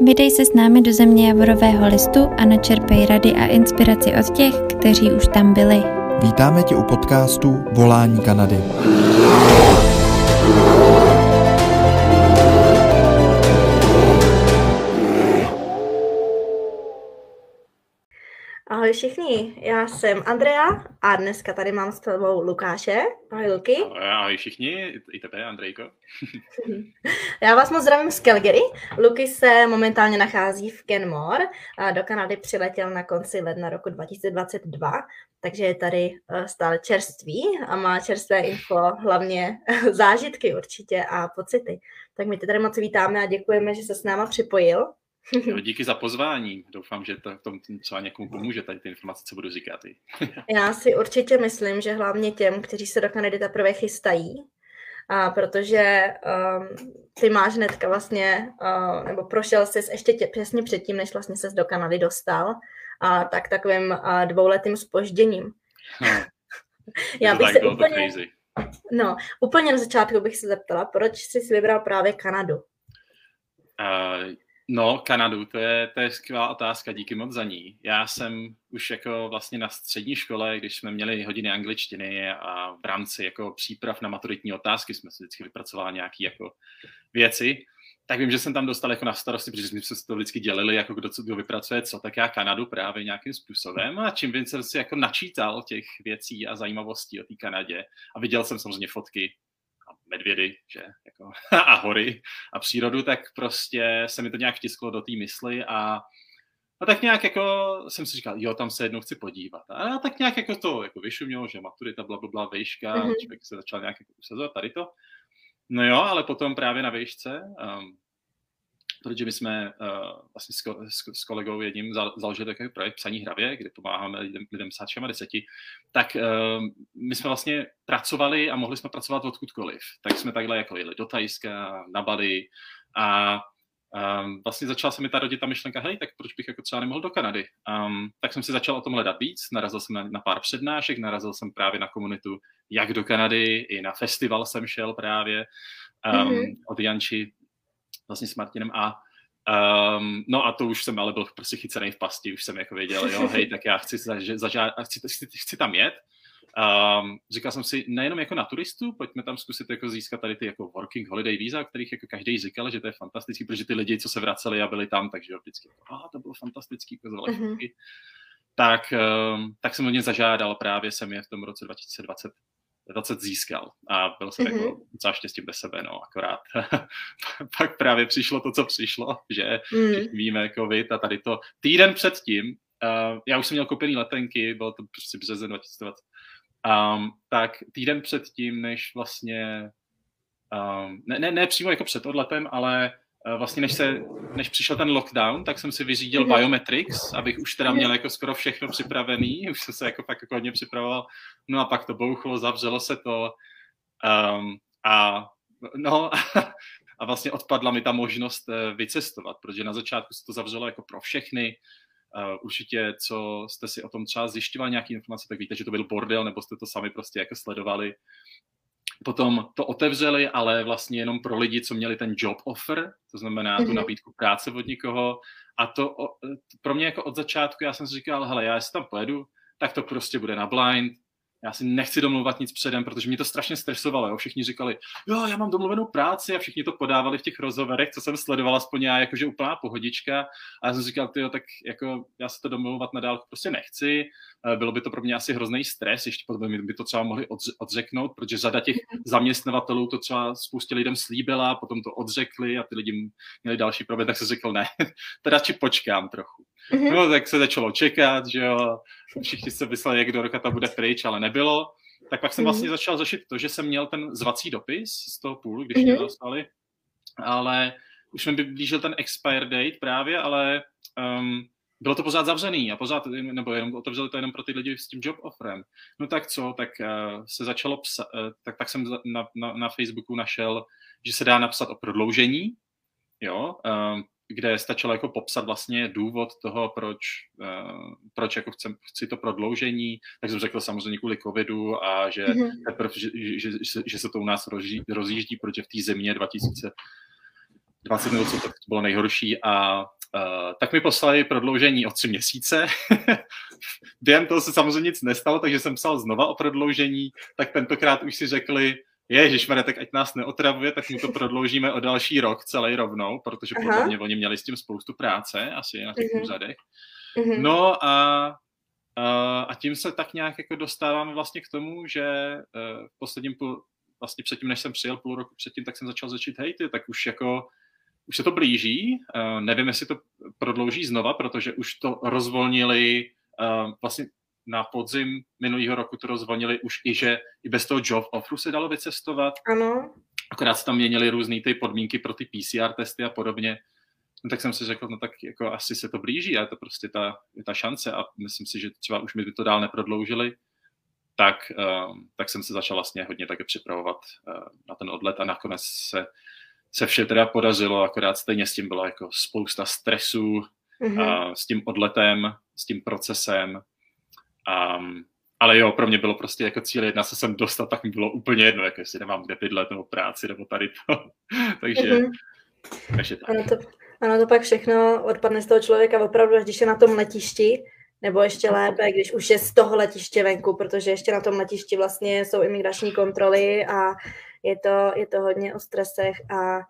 Vydej se s námi do země Javorového listu a načerpej rady a inspiraci od těch, kteří už tam byli. Vítáme tě u podcastu Volání Kanady. Všichni, já jsem Andrea a dneska tady mám s tebou Lukáše. Ahoj Luky. Ahoj, všichni, i tebe Andrejko. já vás moc zdravím z Calgary. Luky se momentálně nachází v Kenmore. Do Kanady přiletěl na konci ledna roku 2022, takže je tady eh, stále čerství a má čerstvé info, hlavně zážitky určitě a pocity. Tak my tě tady moc vítáme a děkujeme, že se s náma připojil. Jo, díky za pozvání. Doufám, že to, tom třeba někomu pomůže, tady ty informace, co budu říkat. Já si určitě myslím, že hlavně těm, kteří se do Kanady teprve chystají, a protože um, ty máš hnedka vlastně, uh, nebo prošel jsi ještě tě, přesně předtím, než vlastně ses do Kanady dostal, a tak takovým uh, dvouletým spožděním. No. Já bych se úplně, no, úplně na začátku bych se zeptala, proč jsi si vybral právě Kanadu? Uh, No, Kanadu, to je, to je skvělá otázka, díky moc za ní. Já jsem už jako vlastně na střední škole, když jsme měli hodiny angličtiny a v rámci jako příprav na maturitní otázky jsme si vždycky vypracovali nějaké jako věci, tak vím, že jsem tam dostal jako na starosti, protože jsme se to vždycky dělili, jako kdo, co, kdo vypracuje co, tak já Kanadu právě nějakým způsobem a čím víc jsem si jako načítal těch věcí a zajímavostí o té Kanadě a viděl jsem samozřejmě fotky medvědy, že, jako, a hory a přírodu, tak prostě se mi to nějak vtisklo do té mysli a a tak nějak jako jsem si říkal, jo, tam se jednou chci podívat. A tak nějak jako to jako vyšumělo, že maturita, bla, bla, bla, vejška, mm-hmm. člověk se začal nějak jako usazovat tady to. No jo, ale potom právě na vejšce um, protože my jsme uh, vlastně s, s, s kolegou jedním založili takový projekt Psaní hravě, kde pomáháme lidem, lidem psát všema deseti, tak uh, my jsme vlastně pracovali a mohli jsme pracovat odkudkoliv. Tak jsme takhle jako jeli do Tajska, na Bali a um, vlastně začala se mi ta rodit ta myšlenka, hej, tak proč bych jako třeba nemohl do Kanady? Um, tak jsem si začal o tom hledat víc, narazil jsem na, na pár přednášek, narazil jsem právě na komunitu jak do Kanady, i na festival jsem šel právě um, mm-hmm. od Janči vlastně s Martinem a Um, no a to už jsem ale byl prostě chycený v pasti, už jsem jako věděl, jo, hej, tak já chci, zaža- zaža- chci, chci, chci tam jet. Um, říkal jsem si, nejenom jako na turistu, pojďme tam zkusit jako získat tady ty jako working holiday víza, o kterých jako každý říkal, že to je fantastický, protože ty lidi, co se vraceli a byli tam, takže jo, vždycky, a to bylo fantastický, ukazovala mm-hmm. tak, um, tak jsem hodně zažádal, právě jsem je v tom roce 2020 20 získal a byl jsem mm-hmm. jako docela štěstí bez sebe, no, akorát pak právě přišlo to, co přišlo, že mm. víme covid a tady to týden předtím, uh, já už jsem měl koupený letenky, bylo to prostě březen 2020, um, tak týden předtím, než vlastně, um, ne, ne, ne přímo jako před odletem, ale vlastně než, se, než přišel ten lockdown, tak jsem si vyřídil mm-hmm. Biometrics, abych už teda měl jako skoro všechno připravený, už jsem se jako fakt jako hodně připravoval, no a pak to bouchlo, zavřelo se to um, a no a vlastně odpadla mi ta možnost eh, vycestovat, protože na začátku se to zavřelo jako pro všechny, Uh, určitě, co jste si o tom třeba zjišťovali nějaké informace, tak víte, že to byl bordel, nebo jste to sami prostě jako sledovali. Potom to otevřeli, ale vlastně jenom pro lidi, co měli ten job offer, to znamená tu mhm. nabídku práce od někoho. A to pro mě jako od začátku, já jsem si říkal, hele, já jestli tam pojedu, tak to prostě bude na blind, já si nechci domluvat nic předem, protože mě to strašně stresovalo. Jo. Všichni říkali, jo, já mám domluvenou práci a všichni to podávali v těch rozhovorech, co jsem sledoval, aspoň já, jakože úplná pohodička. A já jsem říkal, jo, tak jako já se to domluvat na dálku prostě nechci. Eh, bylo by to pro mě asi hrozný stres, ještě potom by to třeba mohli odřeknout, protože řada těch zaměstnavatelů to třeba spoustě lidem slíbila, potom to odřekli a ty lidi měli další problém, tak se řekl, ne, to radši počkám trochu. Mm-hmm. No, tak se začalo čekat, že jo, všichni se mysleli, jak do roka to bude pryč, ale nebylo. Tak pak jsem mm-hmm. vlastně začal řešit to, že jsem měl ten zvací dopis z toho půlu, když mm-hmm. mě dostali, ale už mi blížil ten expire date právě, ale um, bylo to pořád zavřený a pořád, nebo jenom otevřeli to jenom pro ty lidi s tím job offerem. No tak co, tak uh, se začalo psat, uh, tak, tak jsem na, na, na Facebooku našel, že se dá napsat o prodloužení, jo, uh, kde stačilo jako popsat vlastně důvod toho, proč, uh, proč jako chcem, chci to prodloužení, tak jsem řekl samozřejmě kvůli covidu a že, mm-hmm. teprv, že, že, že, že se to u nás rozjí, rozjíždí, protože v té země 2000 20 nebo co, tak to bylo nejhorší a Uh, tak mi poslali prodloužení o tři měsíce. Během toho se samozřejmě nic nestalo, takže jsem psal znova o prodloužení, tak tentokrát už si řekli, Ježíš, tak ať nás neotravuje, tak mu to prodloužíme o další rok celý rovnou, protože Aha. podle mě oni měli s tím spoustu práce, asi na těch uh-huh. úřadech. Uh-huh. No a, a, a tím se tak nějak jako dostáváme vlastně k tomu, že uh, v posledním půl, vlastně předtím, než jsem přijel půl roku předtím, tak jsem začal začít hejty, tak už jako už se to blíží, uh, nevím, jestli to prodlouží znova, protože už to rozvolnili uh, vlastně na podzim minulého roku to rozvolnili už i, že i bez toho job offeru se dalo vycestovat. Ano. Akorát se tam měnily různé ty podmínky pro ty PCR testy a podobně. No, tak jsem si řekl, no tak jako asi se to blíží a je to prostě ta, je ta šance a myslím si, že třeba už mi by to dál neprodloužili, tak, uh, tak jsem se začal vlastně hodně také připravovat uh, na ten odlet a nakonec se, se vše teda podařilo, akorát stejně s tím byla jako spousta stresů, mm-hmm. uh, s tím odletem, s tím procesem, Um, ale jo, pro mě bylo prostě jako cíl jedna se sem dostat, tak mi bylo úplně jedno, jako jestli nemám kde bydlet nebo práci nebo tady to. takže, mm-hmm. takže tak. Ano to, ano, to pak všechno odpadne z toho člověka opravdu, když je na tom letišti, nebo ještě lépe, když už je z toho letiště venku, protože ještě na tom letišti vlastně jsou imigrační kontroly a je to, je to hodně o stresech a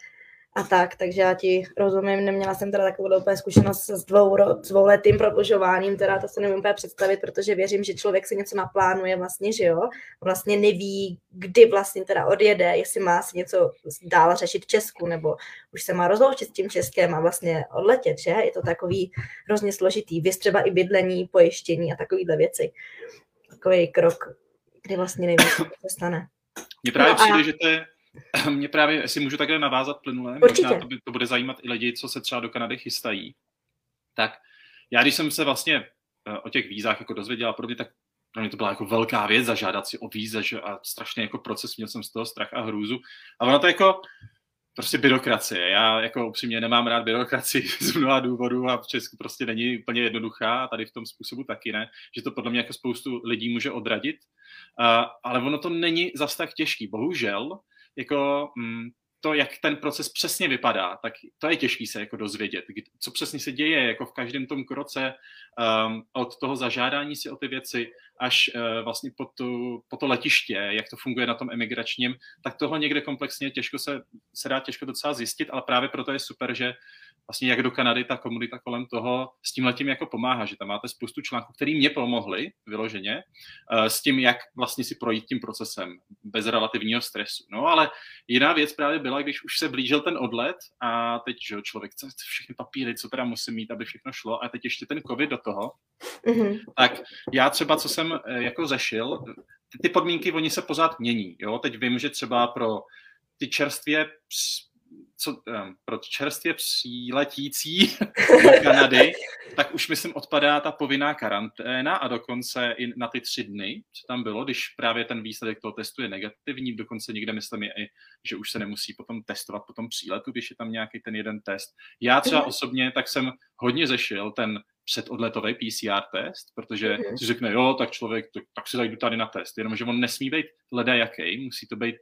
a tak, takže já ti rozumím, neměla jsem teda takovou úplně zkušenost s, dvou, s dvouletým prodlužováním, teda to se nevím úplně představit, protože věřím, že člověk si něco naplánuje vlastně, že jo, vlastně neví, kdy vlastně teda odjede, jestli má si něco dál řešit v Česku, nebo už se má rozloučit s tím Českem a vlastně odletět, že? Je to takový hrozně složitý, věc třeba i bydlení, pojištění a takovýhle věci. Takový krok, kdy vlastně neví, co se stane. Mně právě no přijde, a... že to je mě právě, jestli můžu takhle navázat plynule, Určitě. možná to, by, to bude zajímat i lidi, co se třeba do Kanady chystají, tak já když jsem se vlastně eh, o těch vízách jako dozvěděl pro mě, tak pro mě to byla jako velká věc zažádat si o víze že, a strašný jako proces, měl jsem z toho strach a hrůzu. A ono to jako prostě byrokracie. Já jako upřímně nemám rád byrokracii z mnoha důvodů a v Česku prostě není úplně jednoduchá a tady v tom způsobu taky ne, že to podle mě jako spoustu lidí může odradit. Uh, ale ono to není zas tak těžký. Bohužel jako mm, to, jak ten proces přesně vypadá, tak to je těžké se jako dozvědět. Co přesně se děje jako v každém tom kroce um, od toho zažádání si o ty věci až uh, vlastně po, tu, po to letiště, jak to funguje na tom emigračním, tak tohle někde komplexně těžko se, se dá těžko docela zjistit, ale právě proto je super, že vlastně jak do Kanady ta komunita kolem toho s tím letím jako pomáhá, že tam máte spoustu článků, které mě pomohly vyloženě uh, s tím, jak vlastně si projít tím procesem bez relativního stresu. No ale jiná věc právě byla, když už se blížil ten odlet a teď, že člověk chce všechny papíry, co teda musí mít, aby všechno šlo a teď ještě ten covid do toho, mm-hmm. tak já třeba, co jsem eh, jako zešil, ty, ty podmínky, oni se pořád mění, jo, teď vím, že třeba pro ty čerstvě co, um, pro čerstvě přiletící do Kanady, tak už myslím odpadá ta povinná karanténa a dokonce i na ty tři dny, co tam bylo, když právě ten výsledek toho testu je negativní, dokonce někde myslím je i, že už se nemusí potom testovat po tom příletu, když je tam nějaký ten jeden test. Já třeba mm. osobně tak jsem hodně zešil ten předodletový PCR test, protože mm. si řekne, jo, tak člověk, tak, tak si zajdu tady na test, jenomže on nesmí být leda jaký, musí to být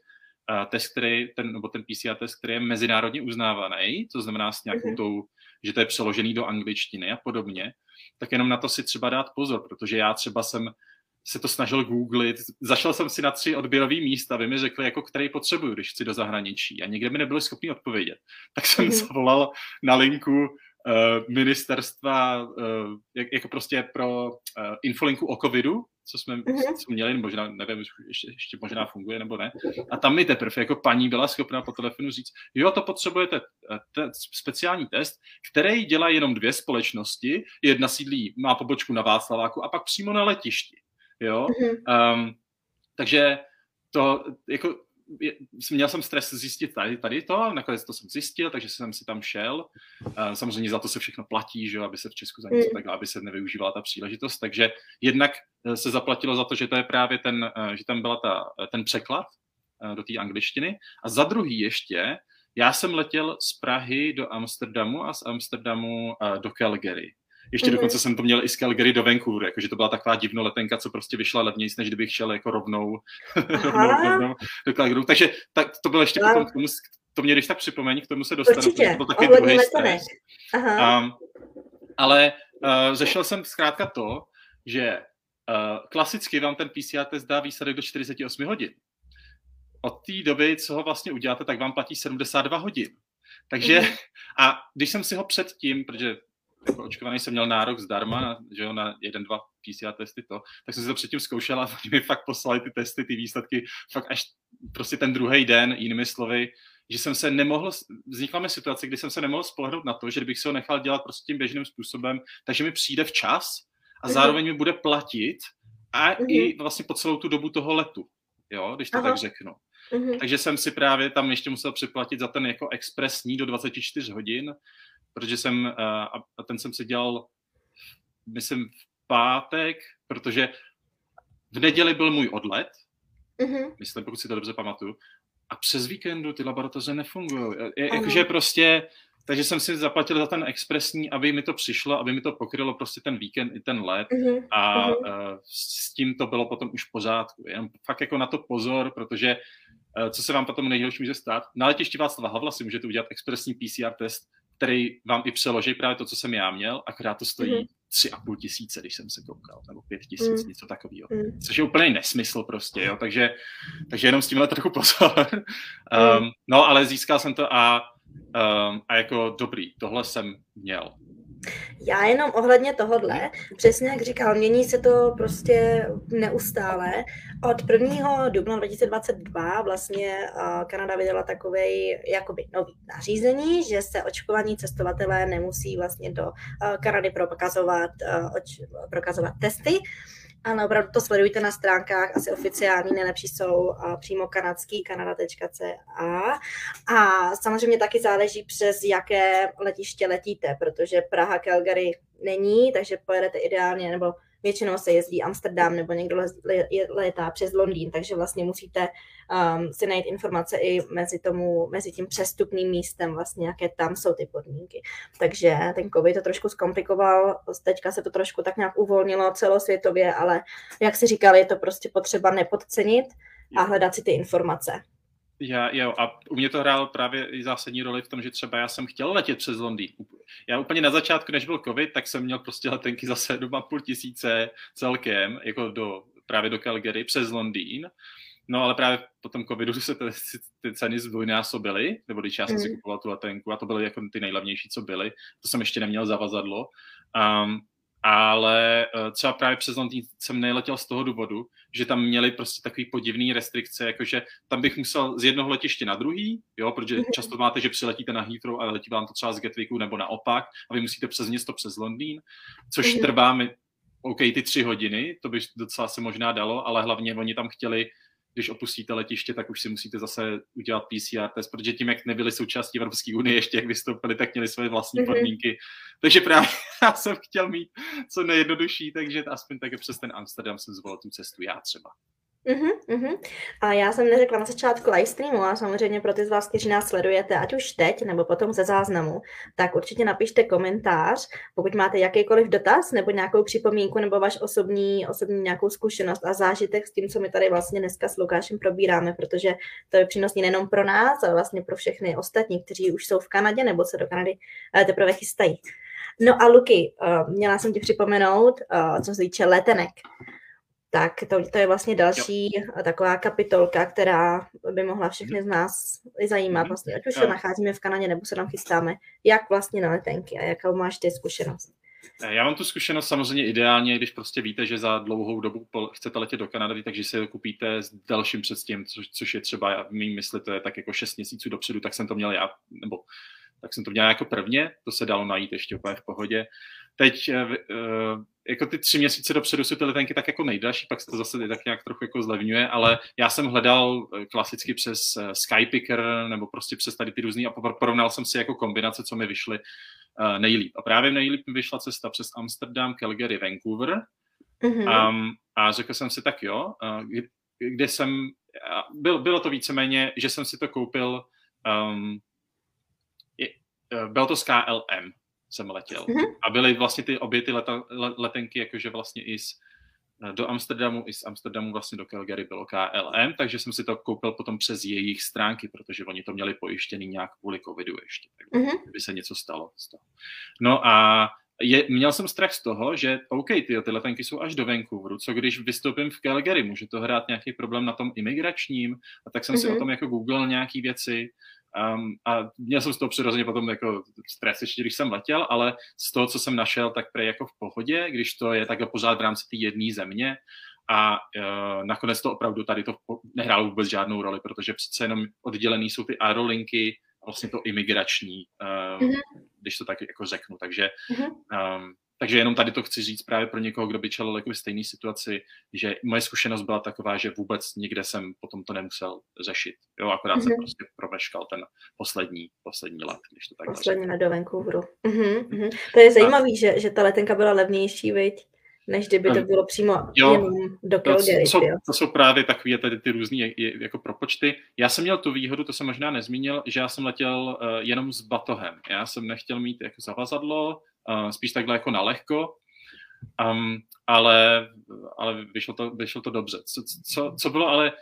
test, který, ten, nebo ten PCR test, který je mezinárodně uznávaný, to znamená s nějakou mm-hmm. tou, že to je přeložený do angličtiny a podobně, tak jenom na to si třeba dát pozor, protože já třeba jsem se to snažil googlit, zašel jsem si na tři odběrové místa, aby mi řekli, jako který potřebuju, když chci do zahraničí a nikde mi nebyli schopni odpovědět. Tak jsem mm-hmm. zavolal na linku uh, ministerstva, jak, jako prostě pro uh, infolinku o covidu, co jsme, co měli, možná, nevím, ještě, ještě možná funguje nebo ne. A tam mi teprve jako paní byla schopná po telefonu říct, jo, to potřebujete te, speciální test, který dělá jenom dvě společnosti, jedna sídlí, má pobočku na Václaváku a pak přímo na letišti. Jo? Um, takže to jako měl jsem stres zjistit tady, tady to, nakonec to jsem zjistil, takže jsem si tam šel. Samozřejmě za to se všechno platí, že aby se v Česku za něco mm. tak, aby se nevyužívala ta příležitost. Takže jednak eh, se zaplatilo za to, že to je právě ten, eh, že tam byla ta, eh, ten překlad do té angličtiny. A za druhý ještě, já jsem letěl z Prahy do Amsterdamu a z Amsterdamu do Calgary. Ještě mm-hmm. dokonce jsem to měl i z Calgary do Vancouveru, jakože to byla taková divnoletenka, co prostě vyšla levnější, než kdybych šel jako rovnou, rovnou, rovnou do Calgary. Takže tak, to bylo ještě potom k tomu, to mě když tak připomeň, k tomu se dostanu. Určitě, to taky druhý stres. Aha. Um, ale uh, řešil jsem zkrátka to, že uh, klasicky vám ten PCR test dá výsledek do 48 hodin. Od té doby, co ho vlastně uděláte, tak vám platí 72 hodin. Takže, mm. a když jsem si ho předtím, protože jako očkovaný jsem měl nárok zdarma na, že jo, na jeden, dva PCR testy to, tak jsem si to předtím zkoušel a oni mi fakt poslali ty testy, ty výsledky fakt až prostě ten druhý den, jinými slovy, že jsem se nemohl, vznikla mi situace, kdy jsem se nemohl spolehnout na to, že bych se ho nechal dělat prostě tím běžným způsobem, takže mi přijde včas a mhm. zároveň mi bude platit a mm-hmm. i vlastně po celou tu dobu toho letu, jo, když to Aha. tak řeknu. Mm-hmm. Takže jsem si právě tam ještě musel připlatit za ten jako expresní do 24 hodin, protože jsem, uh, a ten jsem si dělal, myslím, v pátek, protože v neděli byl můj odlet, mm-hmm. myslím, pokud si to dobře pamatuju, a přes víkendu ty laboratoře nefungují. Jakože prostě, takže jsem si zaplatil za ten expresní, aby mi to přišlo, aby mi to pokrylo prostě ten víkend i ten let mm-hmm. a uh, s tím to bylo potom už v pořádku. Jenom fakt jako na to pozor, protože uh, co se vám potom nejhorší může stát? Na letišti Václava Havla si můžete udělat expresní PCR test, který vám i přeloží právě to, co jsem já měl, akorát to stojí mm-hmm tři a půl tisíce, když jsem se koukal, nebo pět tisíc, mm. něco takového. Mm. Což je úplně nesmysl prostě, jo, takže, takže jenom s tímhle trochu pozor. um, no, ale získal jsem to a, um, a jako dobrý, tohle jsem měl. Já jenom ohledně tohodle, přesně jak říkal, mění se to prostě neustále. Od 1. dubna 2022 vlastně Kanada vydala takový jakoby nový nařízení, že se očkovaní cestovatelé nemusí vlastně do Kanady prokazovat, prokazovat testy, ano, opravdu to sledujte na stránkách, asi oficiální, nejlepší jsou přímo kanadský, kanada.ca. A samozřejmě taky záleží přes jaké letiště letíte, protože Praha, Calgary není, takže pojedete ideálně, nebo většinou se jezdí Amsterdam nebo někdo letá přes Londýn, takže vlastně musíte um, si najít informace i mezi, tomu, mezi tím přestupným místem, vlastně jaké tam jsou ty podmínky. Takže ten COVID to trošku zkomplikoval, teďka se to trošku tak nějak uvolnilo celosvětově, ale jak si říkali, je to prostě potřeba nepodcenit a hledat si ty informace. Já, jo, a u mě to hrál právě i zásadní roli v tom, že třeba já jsem chtěl letět přes Londýn. Já úplně na začátku, než byl covid, tak jsem měl prostě letenky za 7,5 tisíce celkem, jako do, právě do Calgary přes Londýn. No ale právě po tom covidu se ty, ty ceny zdvojnásobily, nebo když já jsem mm. si kupoval tu letenku a to byly jako ty nejlevnější, co byly, to jsem ještě neměl zavazadlo. Um, ale eh, třeba právě přes Londýn jsem neletěl z toho důvodu, že tam měli prostě takový podivný restrikce, jakože tam bych musel z jednoho letiště na druhý, jo, protože mhm. často máte, že přiletíte na Heathrow a letí vám to třeba z Gatwicku nebo naopak a vy musíte přes město přes Londýn, což mhm. trvá mi, OK, ty tři hodiny, to by docela se možná dalo, ale hlavně oni tam chtěli když opustíte letiště, tak už si musíte zase udělat PCR test, protože tím, jak nebyli součástí Evropské unie, ještě jak vystoupili, tak měli své vlastní mm-hmm. podmínky. Takže právě já jsem chtěl mít co nejjednodušší, takže aspoň tak přes ten Amsterdam jsem zvolil tu cestu já třeba. Uh-huh, uh-huh. A já jsem neřekla na začátku live streamu a samozřejmě pro ty z vás, kteří nás sledujete, ať už teď nebo potom ze záznamu, tak určitě napište komentář, pokud máte jakýkoliv dotaz nebo nějakou připomínku nebo vaš osobní, osobní nějakou zkušenost a zážitek s tím, co my tady vlastně dneska s Lukášem probíráme, protože to je přínosný nejenom pro nás, ale vlastně pro všechny ostatní, kteří už jsou v Kanadě nebo se do Kanady eh, teprve chystají. No a Luky, eh, měla jsem ti připomenout, eh, co se týče letenek tak to, to je vlastně další jo. taková kapitolka, která by mohla všechny z nás zajímat, mhm. vlastně, ať už se nacházíme v Kanadě nebo se tam chystáme, jak vlastně na letenky a jakou máš ty zkušenost. Já mám tu zkušenost samozřejmě ideálně, když prostě víte, že za dlouhou dobu chcete letět do Kanady, takže si ho kupíte s dalším předstím, což, což je třeba, v mým mysli, to je tak jako 6 měsíců dopředu, tak jsem to měl já, nebo tak jsem to měl jako prvně, to se dalo najít ještě úplně v pohodě. Teď eh, eh, jako ty tři měsíce dopředu jsou ty letenky tak jako nejdražší, pak se to zase tak nějak trochu jako zlevňuje, ale já jsem hledal eh, klasicky přes Skypicker nebo prostě přes tady ty různý a porovnal jsem si jako kombinace, co mi vyšly nejlíp. A právě nejlíp mi vyšla cesta přes Amsterdam, Calgary, Vancouver. Mm-hmm. Um, a řekl jsem si tak jo, kde jsem, byl, bylo to víceméně, že jsem si to koupil um, Eh, bylo to z KLM, jsem letěl. Mm-hmm. A byly vlastně ty obě ty leta, letenky, jakože vlastně i s, do Amsterdamu i z Amsterdamu vlastně do Calgary bylo KLM, takže jsem si to koupil potom přes jejich stránky, protože oni to měli pojištěný nějak kvůli covidu ještě, tak mm-hmm. by se něco stalo. No a je, měl jsem strach z toho, že OK, ty, ty letenky jsou až do Vancouveru, co když vystoupím v Calgary, může to hrát nějaký problém na tom imigračním, a tak jsem mm-hmm. si o mhm. tom jako googlil nějaký věci, Um, a měl jsem z toho přirozeně potom jako stres ještě, když jsem letěl, ale z toho, co jsem našel, tak prej jako v pohodě, když to je takhle pořád v rámci té jedné země. A uh, nakonec to opravdu tady to nehrálo vůbec žádnou roli, protože přece jenom oddělený jsou ty aerolinky, vlastně to imigrační, uh, mm-hmm. když to tak jako řeknu. Takže um, takže jenom tady to chci říct právě pro někoho, kdo by čelil jako stejné situaci, že moje zkušenost byla taková, že vůbec nikde jsem potom to nemusel řešit. Jo, akorát mm-hmm. jsem mhm. prostě promeškal ten poslední, poslední let, když to tak Poslední let do Vancouveru. Mm-hmm. To je zajímavé, A... že, že ta letenka byla levnější, viď? než kdyby to bylo přímo jo, jenom do Calgary. To, jsou, to jsou právě takové tady ty různé jako propočty. Já jsem měl tu výhodu, to jsem možná nezmínil, že já jsem letěl uh, jenom s batohem. Já jsem nechtěl mít jako zavazadlo, uh, spíš takhle jako na lehko, um, ale, ale vyšlo, to, vyšlo to dobře. Co, co, co bylo ale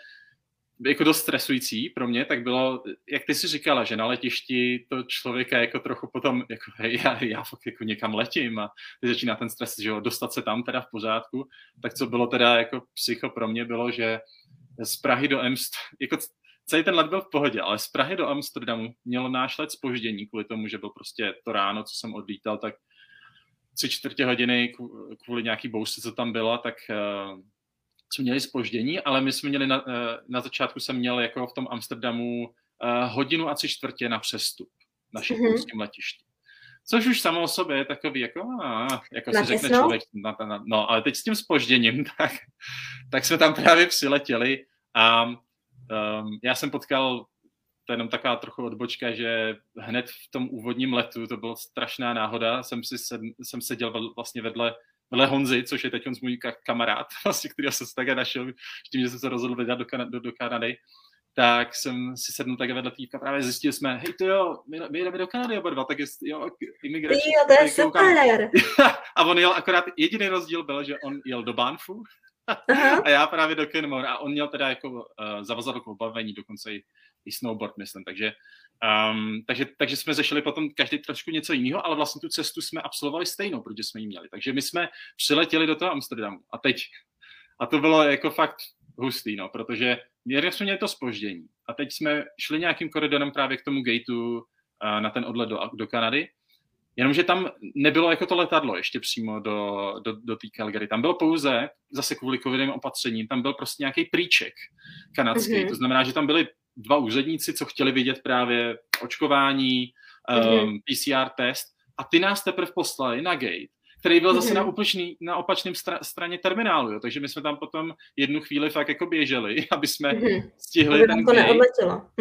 jako dost stresující pro mě, tak bylo, jak ty si říkala, že na letišti to člověka jako trochu potom, jako hej, já, já fakt jako někam letím a teď začíná ten stres, že jo, dostat se tam teda v pořádku, tak co bylo teda jako psycho pro mě bylo, že z Prahy do Amst, jako celý ten let byl v pohodě, ale z Prahy do Amsterdamu mělo náš let spoždění kvůli tomu, že byl prostě to ráno, co jsem odlítal, tak tři čtvrtě hodiny kvůli nějaký bouřce, co tam byla, tak uh, jsme měli spoždění, ale my jsme měli na, eh, na začátku jsem měl jako v tom Amsterdamu uh, hodinu a tři čtvrtě na přestup našich mm-hmm. letišti. Což už samo o sobě je takový, jako, a, jako si řekne člověk, na, na, no, ale teď s tím spožděním, tak, tak jsme tam právě přiletěli a um, já jsem potkal, to je jenom taková trochu odbočka, že hned v tom úvodním letu, to byla strašná náhoda, jsem, si sed, jsem seděl vlastně vedle vedle Honzy, což je teď on můj kamarád, vlastně, který jsem se také našel, tím, že jsem se rozhodl vydat do, do, do Kanady, tak jsem si sednul také vedle týpka, právě zjistili jsme, hej to jo, my, my jdeme do Kanady oba dva, tak je, jo, imigrační. Jo, to je super. a on jel akorát, jediný rozdíl byl, že on jel do Banfu, a já právě do Kenmore a on měl teda jako uh, zavazadlo k obavení, dokonce i, i snowboard, myslím, takže Um, takže, takže jsme zašli potom každý trošku něco jiného, ale vlastně tu cestu jsme absolvovali stejnou, protože jsme ji měli. Takže my jsme přiletěli do toho Amsterdamu. A teď, a to bylo jako fakt hustý, no, protože měli jsme měli to spoždění a teď jsme šli nějakým koridorem právě k tomu gateu uh, na ten odlet do, do Kanady, jenomže tam nebylo jako to letadlo ještě přímo do, do, do té Calgary. Tam bylo pouze, zase kvůli covidovým opatřením, tam byl prostě nějaký príček kanadský. Mm-hmm. To znamená, že tam byly dva úředníci, co chtěli vidět právě očkování, mm-hmm. um, PCR test a ty nás teprve poslali na gate, který byl zase na, opačný, na opačném stra, straně terminálu, jo. takže my jsme tam potom jednu chvíli fakt jako běželi, aby jsme mm-hmm. stihli aby ten to.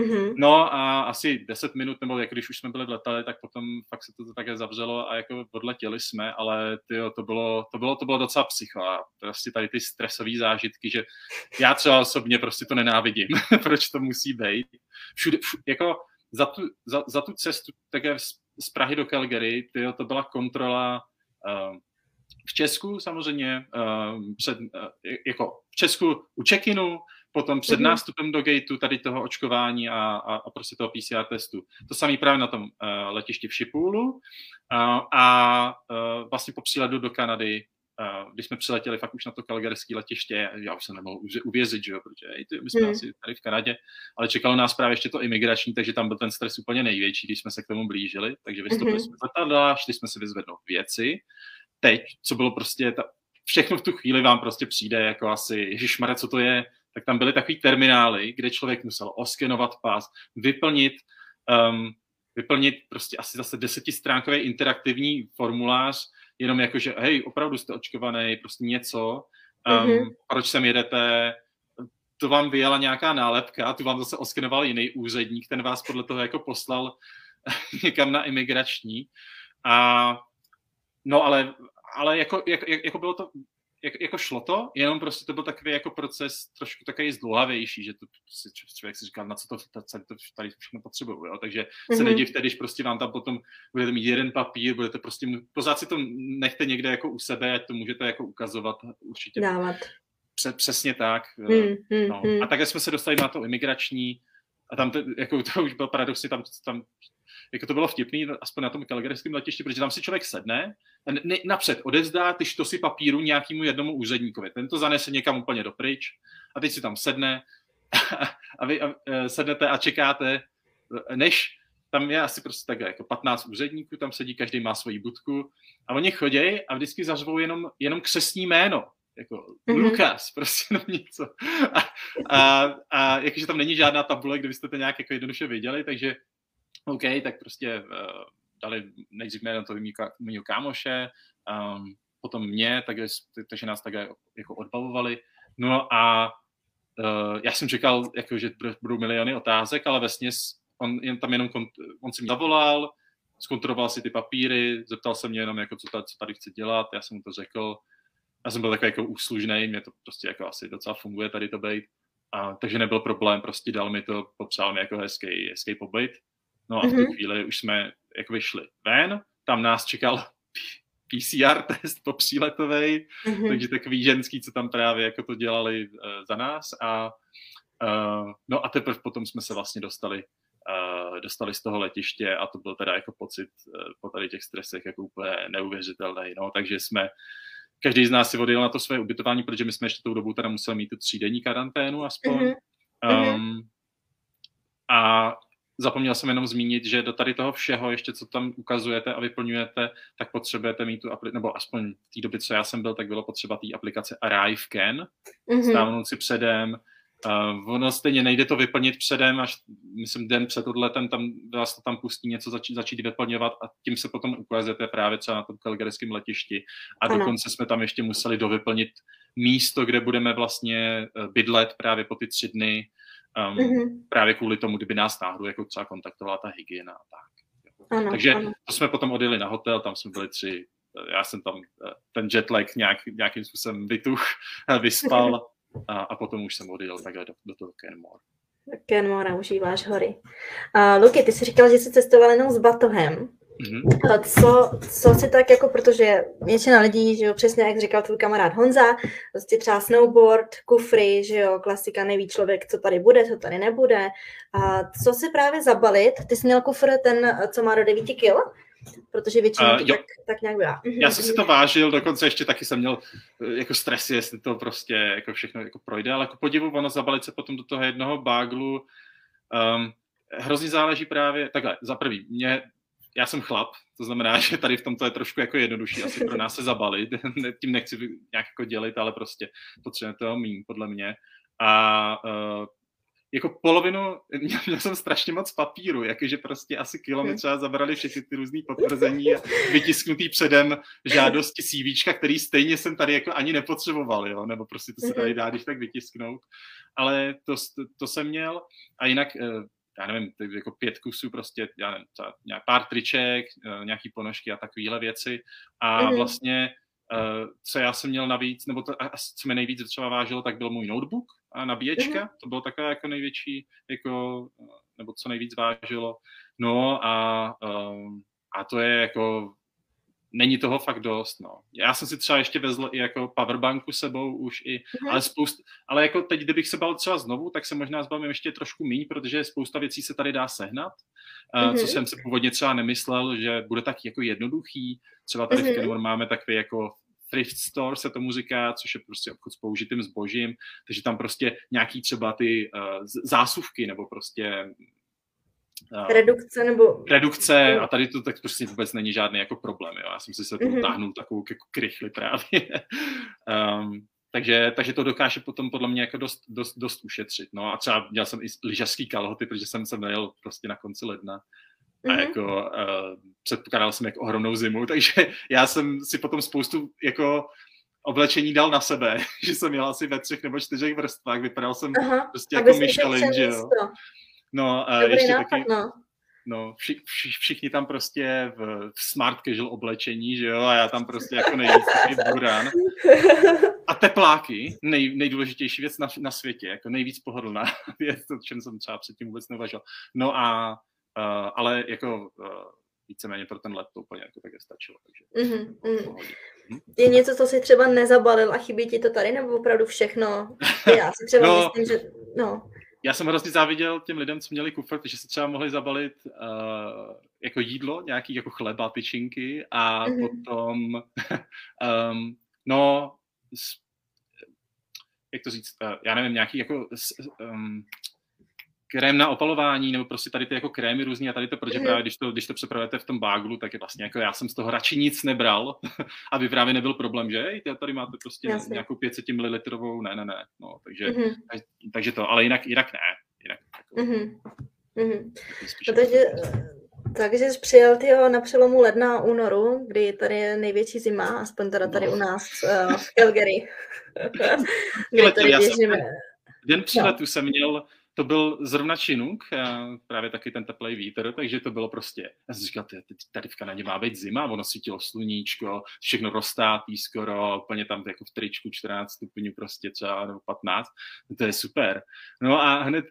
Mm-hmm. No a asi 10 minut, nebo jak když už jsme byli v letadle, tak potom fakt se to také zavřelo a jako odletěli jsme, ale tyjo, to, bylo, to, bylo, to bylo docela psycho a prostě tady ty stresové zážitky, že já třeba osobně prostě to nenávidím, proč to musí být. Všude, všude jako za tu, za, za tu cestu také z, z Prahy do Calgary, tyjo, to byla kontrola v Česku samozřejmě, eh, před, eh, jako v Česku u check-inu, potom před mm-hmm. nástupem do gateu tady toho očkování a, a, a prostě toho PCR testu. To samé právě na tom uh, letišti v Šipůlu uh, a uh, vlastně po příledu do Kanady, když jsme přiletěli fakt už na to kalgarské letiště, já už jsem nemohl uvěřit, že jo, protože hej, my jsme mm. asi tady v Kanadě, ale čekalo nás právě ještě to imigrační, takže tam byl ten stres úplně největší, když jsme se k tomu blížili, takže vystoupili mm-hmm. jsme z letadla, šli jsme si vyzvednout věci, teď, co bylo prostě, ta, všechno v tu chvíli vám prostě přijde jako asi, ježišmarja, co to je, tak tam byly takový terminály, kde člověk musel oskenovat pas, vyplnit, um, vyplnit prostě asi zase desetistránkový interaktivní formulář, jenom jako, že hej, opravdu jste očkovaný, prostě něco, um, mm-hmm. proč sem jedete, to vám vyjela nějaká nálepka, tu vám zase oskenoval jiný úředník, ten vás podle toho jako poslal někam na imigrační. A No ale, ale jako, jak, jako bylo to, jako, jako šlo to, jenom prostě to byl takový jako proces trošku takový zdlouhavější, že to si člověk si říkal, na co to, to, to tady všechno potřebuju, jo? takže mm-hmm. se mhm. nedivte, když prostě vám tam potom budete mít jeden papír, budete prostě, pořád si to nechte někde jako u sebe, ať to můžete jako ukazovat určitě. Dávat. Přesně tak. Mm, mm, no. mm. A takhle jsme se dostali na to imigrační, a tam to, jako to už byl paradoxně, tam, tam jako to bylo vtipný, aspoň na tom kalgaryském letišti, protože tam si člověk sedne, ne, napřed odevzdá ty štosy papíru nějakému jednomu úředníkovi. Ten to zanese někam úplně dopryč a teď si tam sedne a vy a, e, sednete a čekáte, než tam je asi prostě tak jako 15 úředníků, tam sedí, každý má svoji budku a oni chodí a vždycky zařvou jenom, jenom křesní jméno jako mm-hmm. Lukas, prostě no něco. A, a, a jakože tam není žádná tabule, kde byste to nějak jako jednoduše viděli, takže OK, tak prostě uh, dali nejdřív jméno toho mýho kámoše, um, potom mě, takže, takže nás tak jako odbavovali. No a uh, já jsem čekal, jako, že budou miliony otázek, ale vesně on jen tam jenom, on si mi zavolal, zkontroloval si ty papíry, zeptal se mě jenom, jako, co, tady, co tady chci dělat, já jsem mu to řekl, já jsem byl takový jako úslužný, mě to prostě jako asi docela funguje tady to být. A, takže nebyl problém, prostě dal mi to, popsal mi jako hezký, hezký pobyt. No a v tu mm-hmm. chvíli už jsme jako vyšli ven, tam nás čekal PCR test po příletovej, mm-hmm. takže takový ženský, co tam právě jako to dělali uh, za nás a uh, no a teprve potom jsme se vlastně dostali uh, dostali z toho letiště a to byl teda jako pocit uh, po tady těch stresech jako úplně neuvěřitelný, no, takže jsme každý z nás si odjel na to své ubytování, protože my jsme ještě tou dobu teda museli mít tu třídenní karanténu aspoň. Mm-hmm. Um, a zapomněl jsem jenom zmínit, že do tady toho všeho, ještě co tam ukazujete a vyplňujete, tak potřebujete mít tu aplikaci, nebo aspoň v té době, co já jsem byl, tak bylo potřeba té aplikace Arrive Can, mm-hmm. stáhnout si předem, Uh, ono stejně nejde to vyplnit předem, až myslím den před odletem tam vás to tam pustí něco začít, začít vyplňovat a tím se potom ukazujete právě třeba na tom kalgaryském letišti. A ano. dokonce jsme tam ještě museli dovyplnit místo, kde budeme vlastně eh, bydlet právě po ty tři dny, um, mm-hmm. právě kvůli tomu, kdyby nás náhodou jako třeba kontaktovala ta hygiena a tak. Ano, Takže ano. to jsme potom odjeli na hotel, tam jsme byli tři, eh, já jsem tam ten jetlag nějak, nějakým způsobem vytuch, vyspal a, a potom už jsem odjel takhle do, do toho Kenmore. Kenmore, užíváš hory. Uh, Luky, ty jsi říkal, že jsi cestoval jenom s batohem. Mm-hmm. Co, co si tak jako, protože většina lidí, že jo, přesně jak říkal tvůj kamarád Honza, prostě třeba snowboard, kufry, že jo, klasika, neví člověk, co tady bude, co tady nebude. A co si právě zabalit? Ty jsi měl kufr ten, co má do 9 kg, protože většinou uh, to tak, tak nějak byla. Já jsem si to vážil, dokonce ještě taky jsem měl eh, jako stres, jestli to prostě jako všechno jako projde, ale jako podivu ono zabalit se potom do toho jednoho báglu, um, hrozně záleží právě, takhle, za prvý, mě, já jsem chlap, to znamená, že tady v tomto je trošku jako jednodušší asi pro nás se zabalit, tím nechci nějak jako dělit, ale prostě potřebujeme toho méně, podle mě. A uh, jako polovinu, měl, měl jsem strašně moc papíru, jakože prostě asi kilometr třeba zabrali všechny ty různé potvrzení a vytisknutý předem žádosti CVčka, který stejně jsem tady jako ani nepotřeboval, jo, nebo prostě to se tady dá když tak vytisknout, ale to, to, to jsem měl a jinak eh, já nevím, jako pět kusů prostě, já nevím, nějak pár triček, eh, nějaký ponožky a takovéhle věci a vlastně Uh, co já jsem měl navíc, nebo to, co mi nejvíc třeba vážilo, tak byl můj notebook a nabíječka. Mm-hmm. To bylo takové jako největší, jako, nebo co nejvíc vážilo. No a, a to je jako, není toho fakt dost, no. Já jsem si třeba ještě vezl i jako powerbanku sebou už i, mm-hmm. ale spoust, ale jako teď, kdybych se bal třeba znovu, tak se možná zbavím ještě trošku míň, protože spousta věcí se tady dá sehnat, mm-hmm. co jsem si původně třeba nemyslel, že bude tak jako jednoduchý. Třeba tady mm-hmm. v mhm. Kenmore máme takový jako thrift store se tomu říká, což je prostě obchod s použitým zbožím, takže tam prostě nějaký třeba ty uh, zásuvky nebo prostě redukce nebo... Redukce a tady to tak prostě vůbec není žádný jako problém, jo. Já jsem si se to mm-hmm. táhnul takovou jako krychli právě. um, takže, takže to dokáže potom podle mě jako dost, dost, dost ušetřit. No a třeba měl jsem i lyžařský kalhoty, protože jsem se najel prostě na konci ledna a mm-hmm. jako uh, předpokládal jsem jako ohromnou zimu, takže já jsem si potom spoustu jako oblečení dal na sebe, že jsem měl asi ve třech nebo čtyřech vrstvách, vypadal jsem Aha, prostě jako Michelin, že jo. No a ještě nápad, taky, no. No, vši, vši, všichni tam prostě v, v smart casual oblečení, že jo, a já tam prostě jako nejvíc buran. A tepláky, nej, nejdůležitější věc na, na světě, jako nejvíc pohodlná věc, o čem jsem třeba předtím vůbec neuvažoval. No a, uh, ale jako uh, víceméně pro ten let to úplně jako také stačilo. Takže mm-hmm. Mm. Je něco, co si třeba nezabalil a chybí ti to tady, nebo opravdu všechno? Já si třeba no, myslím, že... No já jsem hrozně záviděl těm lidem, co měli kufr, že se třeba mohli zabalit uh, jako jídlo, nějaký jako chleba, tyčinky a mm-hmm. potom, um, no, s, jak to říct, uh, já nevím, nějaký jako um, krém na opalování, nebo prostě tady ty jako krémy různý a tady to, protože mm. právě když to, když to přepravujete v tom báglu, tak je vlastně jako já jsem z toho radši nic nebral, aby právě nebyl problém, že hej, tady máte prostě Jasně. nějakou 500 ml, ne, ne, ne, no, takže, mm-hmm. takže, takže to, ale jinak, jinak ne, jinak jako, mm-hmm. Mm-hmm. No, takže, jsi přijel tyho na přelomu ledna a únoru, kdy tady je největší zima, aspoň teda tady no. u nás uh, v Calgary. kdy tady běžíme. Den při no. jsem měl to byl zrovna Chinook, právě taky ten teplej vítr, takže to bylo prostě, já jsem říkal, tady v Kanadě má být zima, ono svítilo sluníčko, všechno roztátý skoro, úplně tam jako v tričku 14 stupňů prostě třeba, nebo 15, to je super. No a hned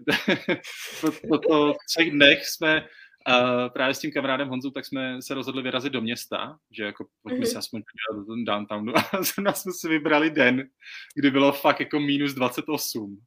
po, po, po třech dnech jsme Uh, právě s tím kamarádem Honzou, tak jsme se rozhodli vyrazit do města, že jako pojďme mm-hmm. se aspoň podívat do downtownu a zrovna jsme si vybrali den, kdy bylo fakt jako minus 28.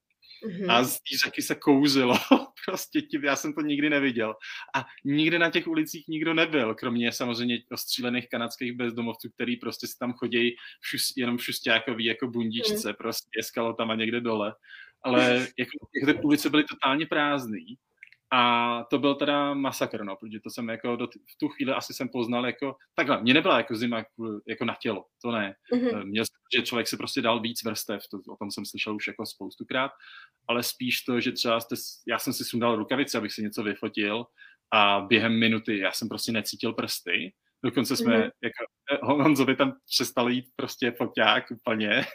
Mm-hmm. A z té řeky se kouzilo. prostě tím, já jsem to nikdy neviděl. A nikdy na těch ulicích nikdo nebyl, kromě samozřejmě ostřílených kanadských bezdomovců, který prostě si tam chodí šus, jenom šustákový jako bundičce, mm. prostě tam a někde dole. Ale jako, jako ty ulice byly totálně prázdný. A to byl teda masakr, no, protože to jsem jako do v tu chvíli asi jsem poznal jako, takhle, mě nebyla jako zima jako na tělo, to ne. Mm-hmm. Měl že člověk se prostě dal víc vrstev, to, o tom jsem slyšel už jako spoustukrát, ale spíš to, že třeba jste, já jsem si sundal rukavice, abych si něco vyfotil a během minuty já jsem prostě necítil prsty, Dokonce jsme, mm-hmm. jako eh, Honzovi tam přestal jít prostě foťák úplně,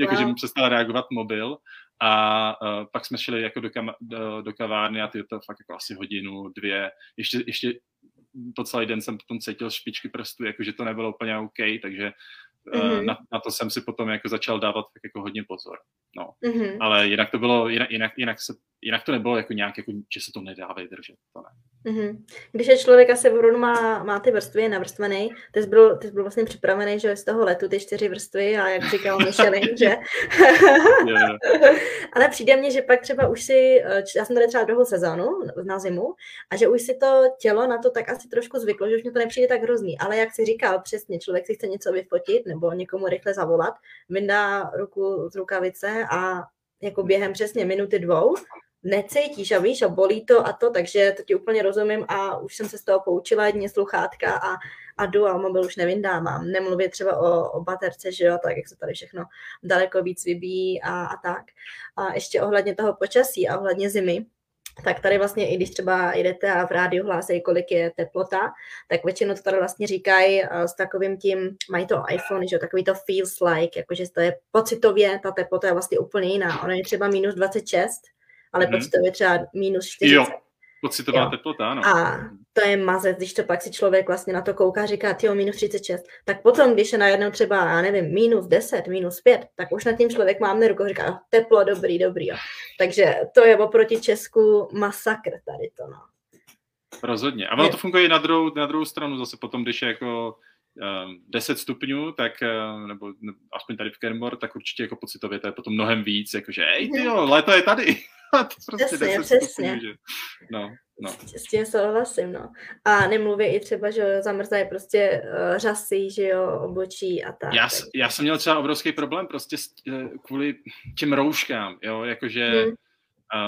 jakože wow. mi přestal reagovat mobil a uh, pak jsme šli jako do, kam, do, do kavárny a ty to fakt jako asi hodinu, dvě. Ještě, ještě po celý den jsem potom cítil špičky prstů, jakože to nebylo úplně OK, takže mm-hmm. na, na to jsem si potom jako začal dávat tak jako hodně pozor. No. Mm-hmm. Ale jinak to bylo, jinak, jinak, jinak, se, jinak to nebylo jako nějak, jako, že se to nedá vydržet. To ne. Mm-hmm. Když je člověk asi v má, má ty vrstvy, je navrstvený, ty jsi, byl, ty jsi byl vlastně připravený, že z toho letu ty čtyři vrstvy a jak říkal Michelin, že? Ale přijde mně, že pak třeba už si, eh, já jsem tady třeba druhou sezónu na zimu a že už si to tělo na to tak asi trošku zvyklo, že už mě to nepřijde tak hrozný. Ale jak si říkal přesně, člověk si chce něco vyfotit nebo někomu rychle zavolat, vyndá ruku z rukavice a jako během přesně minuty dvou necítíš a víš a bolí to a to, takže to ti úplně rozumím a už jsem se z toho poučila, jedně sluchátka a, a jdu a mobil už nevindávám. Nemluvě třeba o, o baterce, že jo, tak jak se tady všechno daleko víc vybíjí a, a tak. A ještě ohledně toho počasí a ohledně zimy, tak tady vlastně, i když třeba jdete a v rádiu hlásejí, kolik je teplota, tak většinou to tady vlastně říkají eh, s takovým tím, mají to iPhone, že takový to feels like, jakože to je pocitově, ta teplota je vlastně úplně jiná. Ono je třeba minus 26, ale mm-hmm. pocitově třeba minus 40. Jo. Pocitová jo. teplota, ano. A to je mazec, když to pak si člověk vlastně na to kouká říká, ty minus 36. Tak potom, když je najednou třeba, já nevím, minus 10, minus 5, tak už nad tím člověk má rukou říká, teplo, dobrý, dobrý. Jo. Takže to je oproti Česku masakr tady to, no. Rozhodně. A ono to funguje i na druhou, na druhou stranu zase potom, když je jako 10 stupňů, tak, uh, nebo ne, aspoň tady v Kenmore, tak určitě jako pocitově to je potom mnohem víc, jakože, ej, ty jo, léto je tady. to prostě přesně, přesně. Stupňů, že... No, no. S tím souhlasím, no. A nemluvě i třeba, že zamrzají prostě uh, řasy, že jo, obočí a tak. Já, tak. já jsem měl třeba obrovský problém prostě s, uh, kvůli těm rouškám, jo, jakože hmm.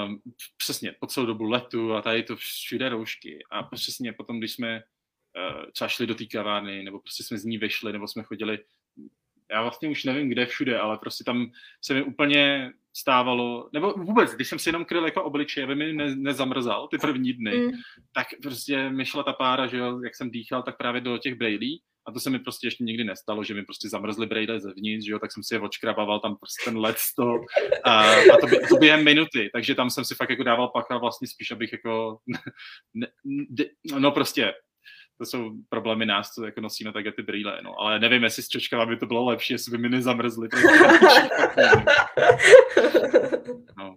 Um, přesně po celou dobu letu a tady to všude roušky. A přesně potom, když jsme třeba šli do té kavárny, nebo prostě jsme z ní vyšli, nebo jsme chodili, já vlastně už nevím kde všude, ale prostě tam se mi úplně stávalo, nebo vůbec, když jsem si jenom kryl jako obličej, aby mi ne, nezamrzal ty první dny, mm. tak prostě mi šla ta pára, že jo, jak jsem dýchal, tak právě do těch brejlí. A to se mi prostě ještě nikdy nestalo, že mi prostě zamrzly brejle zevnitř, že jo, tak jsem si je očkrabával tam prostě ten led toho. A, a to, by, to během minuty, takže tam jsem si fakt jako dával pacha vlastně spíš, abych jako, ne, ne, no prostě to jsou problémy nás, co jako nosíme také ty brýle, no. Ale nevím, jestli s čočkama by to bylo lepší, jestli by mi nezamrzly. no.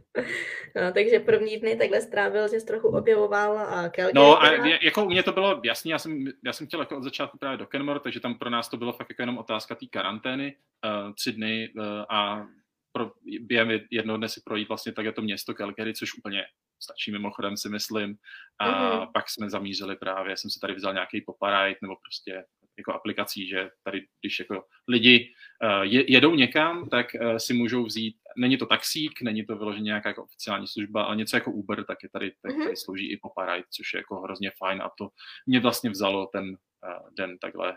no. takže první dny takhle strávil, že jsi trochu objevoval a Calgary. No a jako u mě to bylo jasný, já jsem, já jsem chtěl jako od začátku právě do Kenmore, takže tam pro nás to bylo fakt jako jenom otázka té karantény, uh, tři dny uh, a pro, během jednoho dne si projít vlastně také to město Calgary, což úplně stačí mimochodem si myslím. A mm-hmm. pak jsme zamířili právě, jsem si tady vzal nějaký poparajt nebo prostě jako aplikací, že tady, když jako lidi uh, jedou někam, tak uh, si můžou vzít, není to taxík, není to vyloženě nějaká jako oficiální služba, ale něco jako Uber, tak je tady, tak mhm. tady slouží i Poparajt, což je jako hrozně fajn a to mě vlastně vzalo ten uh, den takhle uh,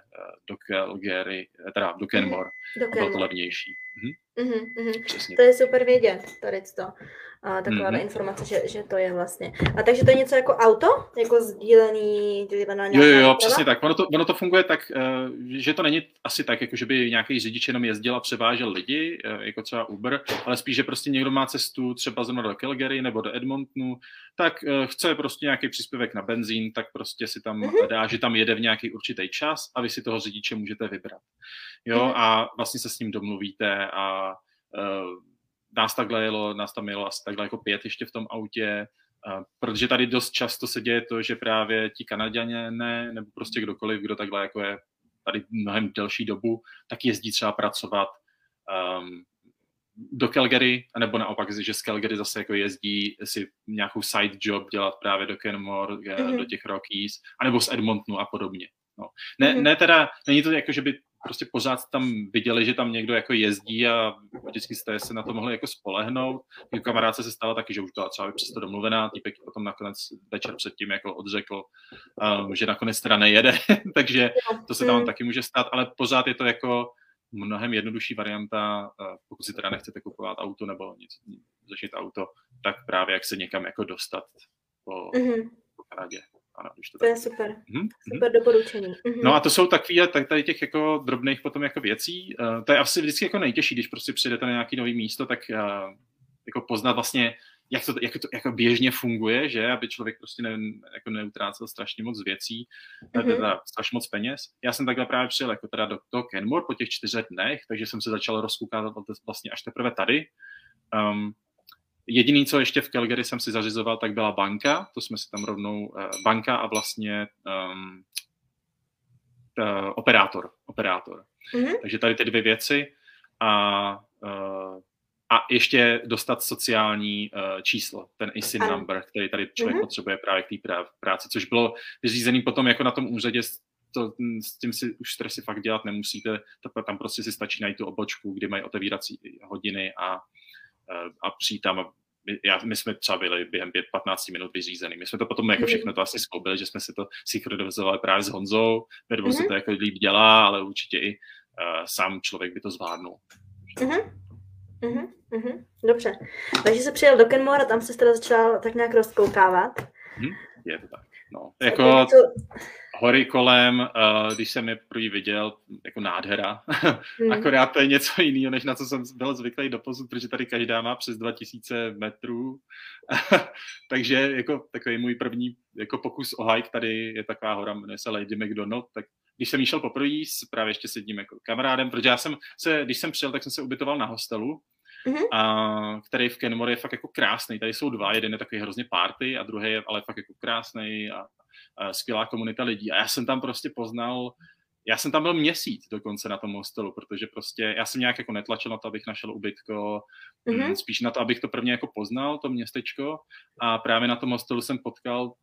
do Calgary, teda do Kenmore, mm-hmm. bylo to levnější. Mm-hmm. Mm-hmm, Přesně. To je super vědět, tady to. A taková mm-hmm. informace, že, že to je vlastně. A takže to je něco jako auto? Jako sdílený, sdílená Jo, jo, jo, přesně tak. Ono to, ono to funguje tak, uh, že to není asi tak, jako že by nějaký řidič jenom jezdil a převážel lidi, uh, jako třeba Uber, ale spíš, že prostě někdo má cestu třeba zrovna do Calgary nebo do Edmontonu, tak uh, chce prostě nějaký příspěvek na benzín, tak prostě si tam mm-hmm. dá, že tam jede v nějaký určitý čas a vy si toho řidiče můžete vybrat. Jo, mm-hmm. a vlastně se s ním domluvíte a nás takhle jelo, nás tam jelo asi takhle jako pět ještě v tom autě, uh, protože tady dost často se děje to, že právě ti Kanaděně ne, nebo prostě kdokoliv, kdo takhle jako je tady mnohem delší dobu, tak jezdí třeba pracovat um, do Calgary, anebo naopak, že z Calgary zase jako jezdí si nějakou side job dělat právě do Kenmore, mm-hmm. do těch Rockies, anebo z Edmontonu a podobně. No. Ne, mm-hmm. ne teda, není to jako, že by prostě pořád tam viděli, že tam někdo jako jezdí a vždycky jste se na to mohli jako spolehnout. Jako kamarádce se stalo taky, že už byla třeba přesto domluvená, týpek potom nakonec večer předtím jako odřekl, um, že nakonec teda nejede, takže to se tam mm. taky může stát, ale pořád je to jako mnohem jednodušší varianta, uh, pokud si teda nechcete kupovat auto nebo něco, začít auto, tak právě jak se někam jako dostat po, mm-hmm. po Kanadě. Ano, když to, to je super. Mm-hmm. Super doporučení. Mm-hmm. No a to jsou takové tak tady těch jako drobných potom jako věcí. Uh, to je asi vždycky jako nejtěžší, když prostě přijdete na nějaký nový místo, tak uh, jako poznat vlastně, jak to, jak to jako běžně funguje, že aby člověk prostě ne, jako neutrácel strašně moc věcí, mm-hmm. teda strašně moc peněz. Já jsem takhle právě přijel jako teda do toho Kenmore po těch čtyřech dnech, takže jsem se začal rozkoukávat vlastně až teprve tady. Um, Jediný, co ještě v Calgary jsem si zařizoval, tak byla banka, to jsme si tam rovnou, uh, banka a vlastně um, uh, operátor, operátor. Mm-hmm. Takže tady ty dvě věci a, uh, a ještě dostat sociální uh, číslo, ten ISIN ano. number, který tady člověk mm-hmm. potřebuje právě k té práci, což bylo vyřízený potom jako na tom úřadě to, s tím si už stresy fakt dělat nemusíte, tam prostě si stačí najít tu obočku, kdy mají otevírací hodiny a, a přijít tam my, já, my jsme třeba byli během 5-15 minut vyřízený. My jsme to potom jako mhm. všechno to asi zkoubili, že jsme si to synchronizovali právě s Honzou, vedou mm-hmm. se to jako líp dělá, ale určitě i uh, sám člověk by to zvládnul. Mm-hmm. Mm-hmm. Dobře. Takže se přijel do Kenmore a tam se teda začal tak nějak rozkoukávat. Mm, je to tak. No. Jako, hory kolem, uh, když jsem je první viděl, jako nádhera. Hmm. Akorát to je něco jiného, než na co jsem byl zvyklý do posud, protože tady každá má přes 2000 metrů. Takže jako takový můj první jako pokus o hike tady je taková hora, jmenuje se Lady McDonald, tak když jsem šel poprvé s právě ještě s jedním jako kamarádem, protože já jsem se, když jsem přijel, tak jsem se ubytoval na hostelu, Mm-hmm. A, který v Kenmore je fakt jako krásný. Tady jsou dva, jeden je takový hrozně party a druhý je ale fakt jako krásný a skvělá komunita lidí. A já jsem tam prostě poznal, já jsem tam byl měsíc dokonce na tom hostelu, protože prostě já jsem nějak jako netlačil na to, abych našel ubytko, mm-hmm. spíš na to, abych to prvně jako poznal, to městečko. A právě na tom hostelu jsem potkal,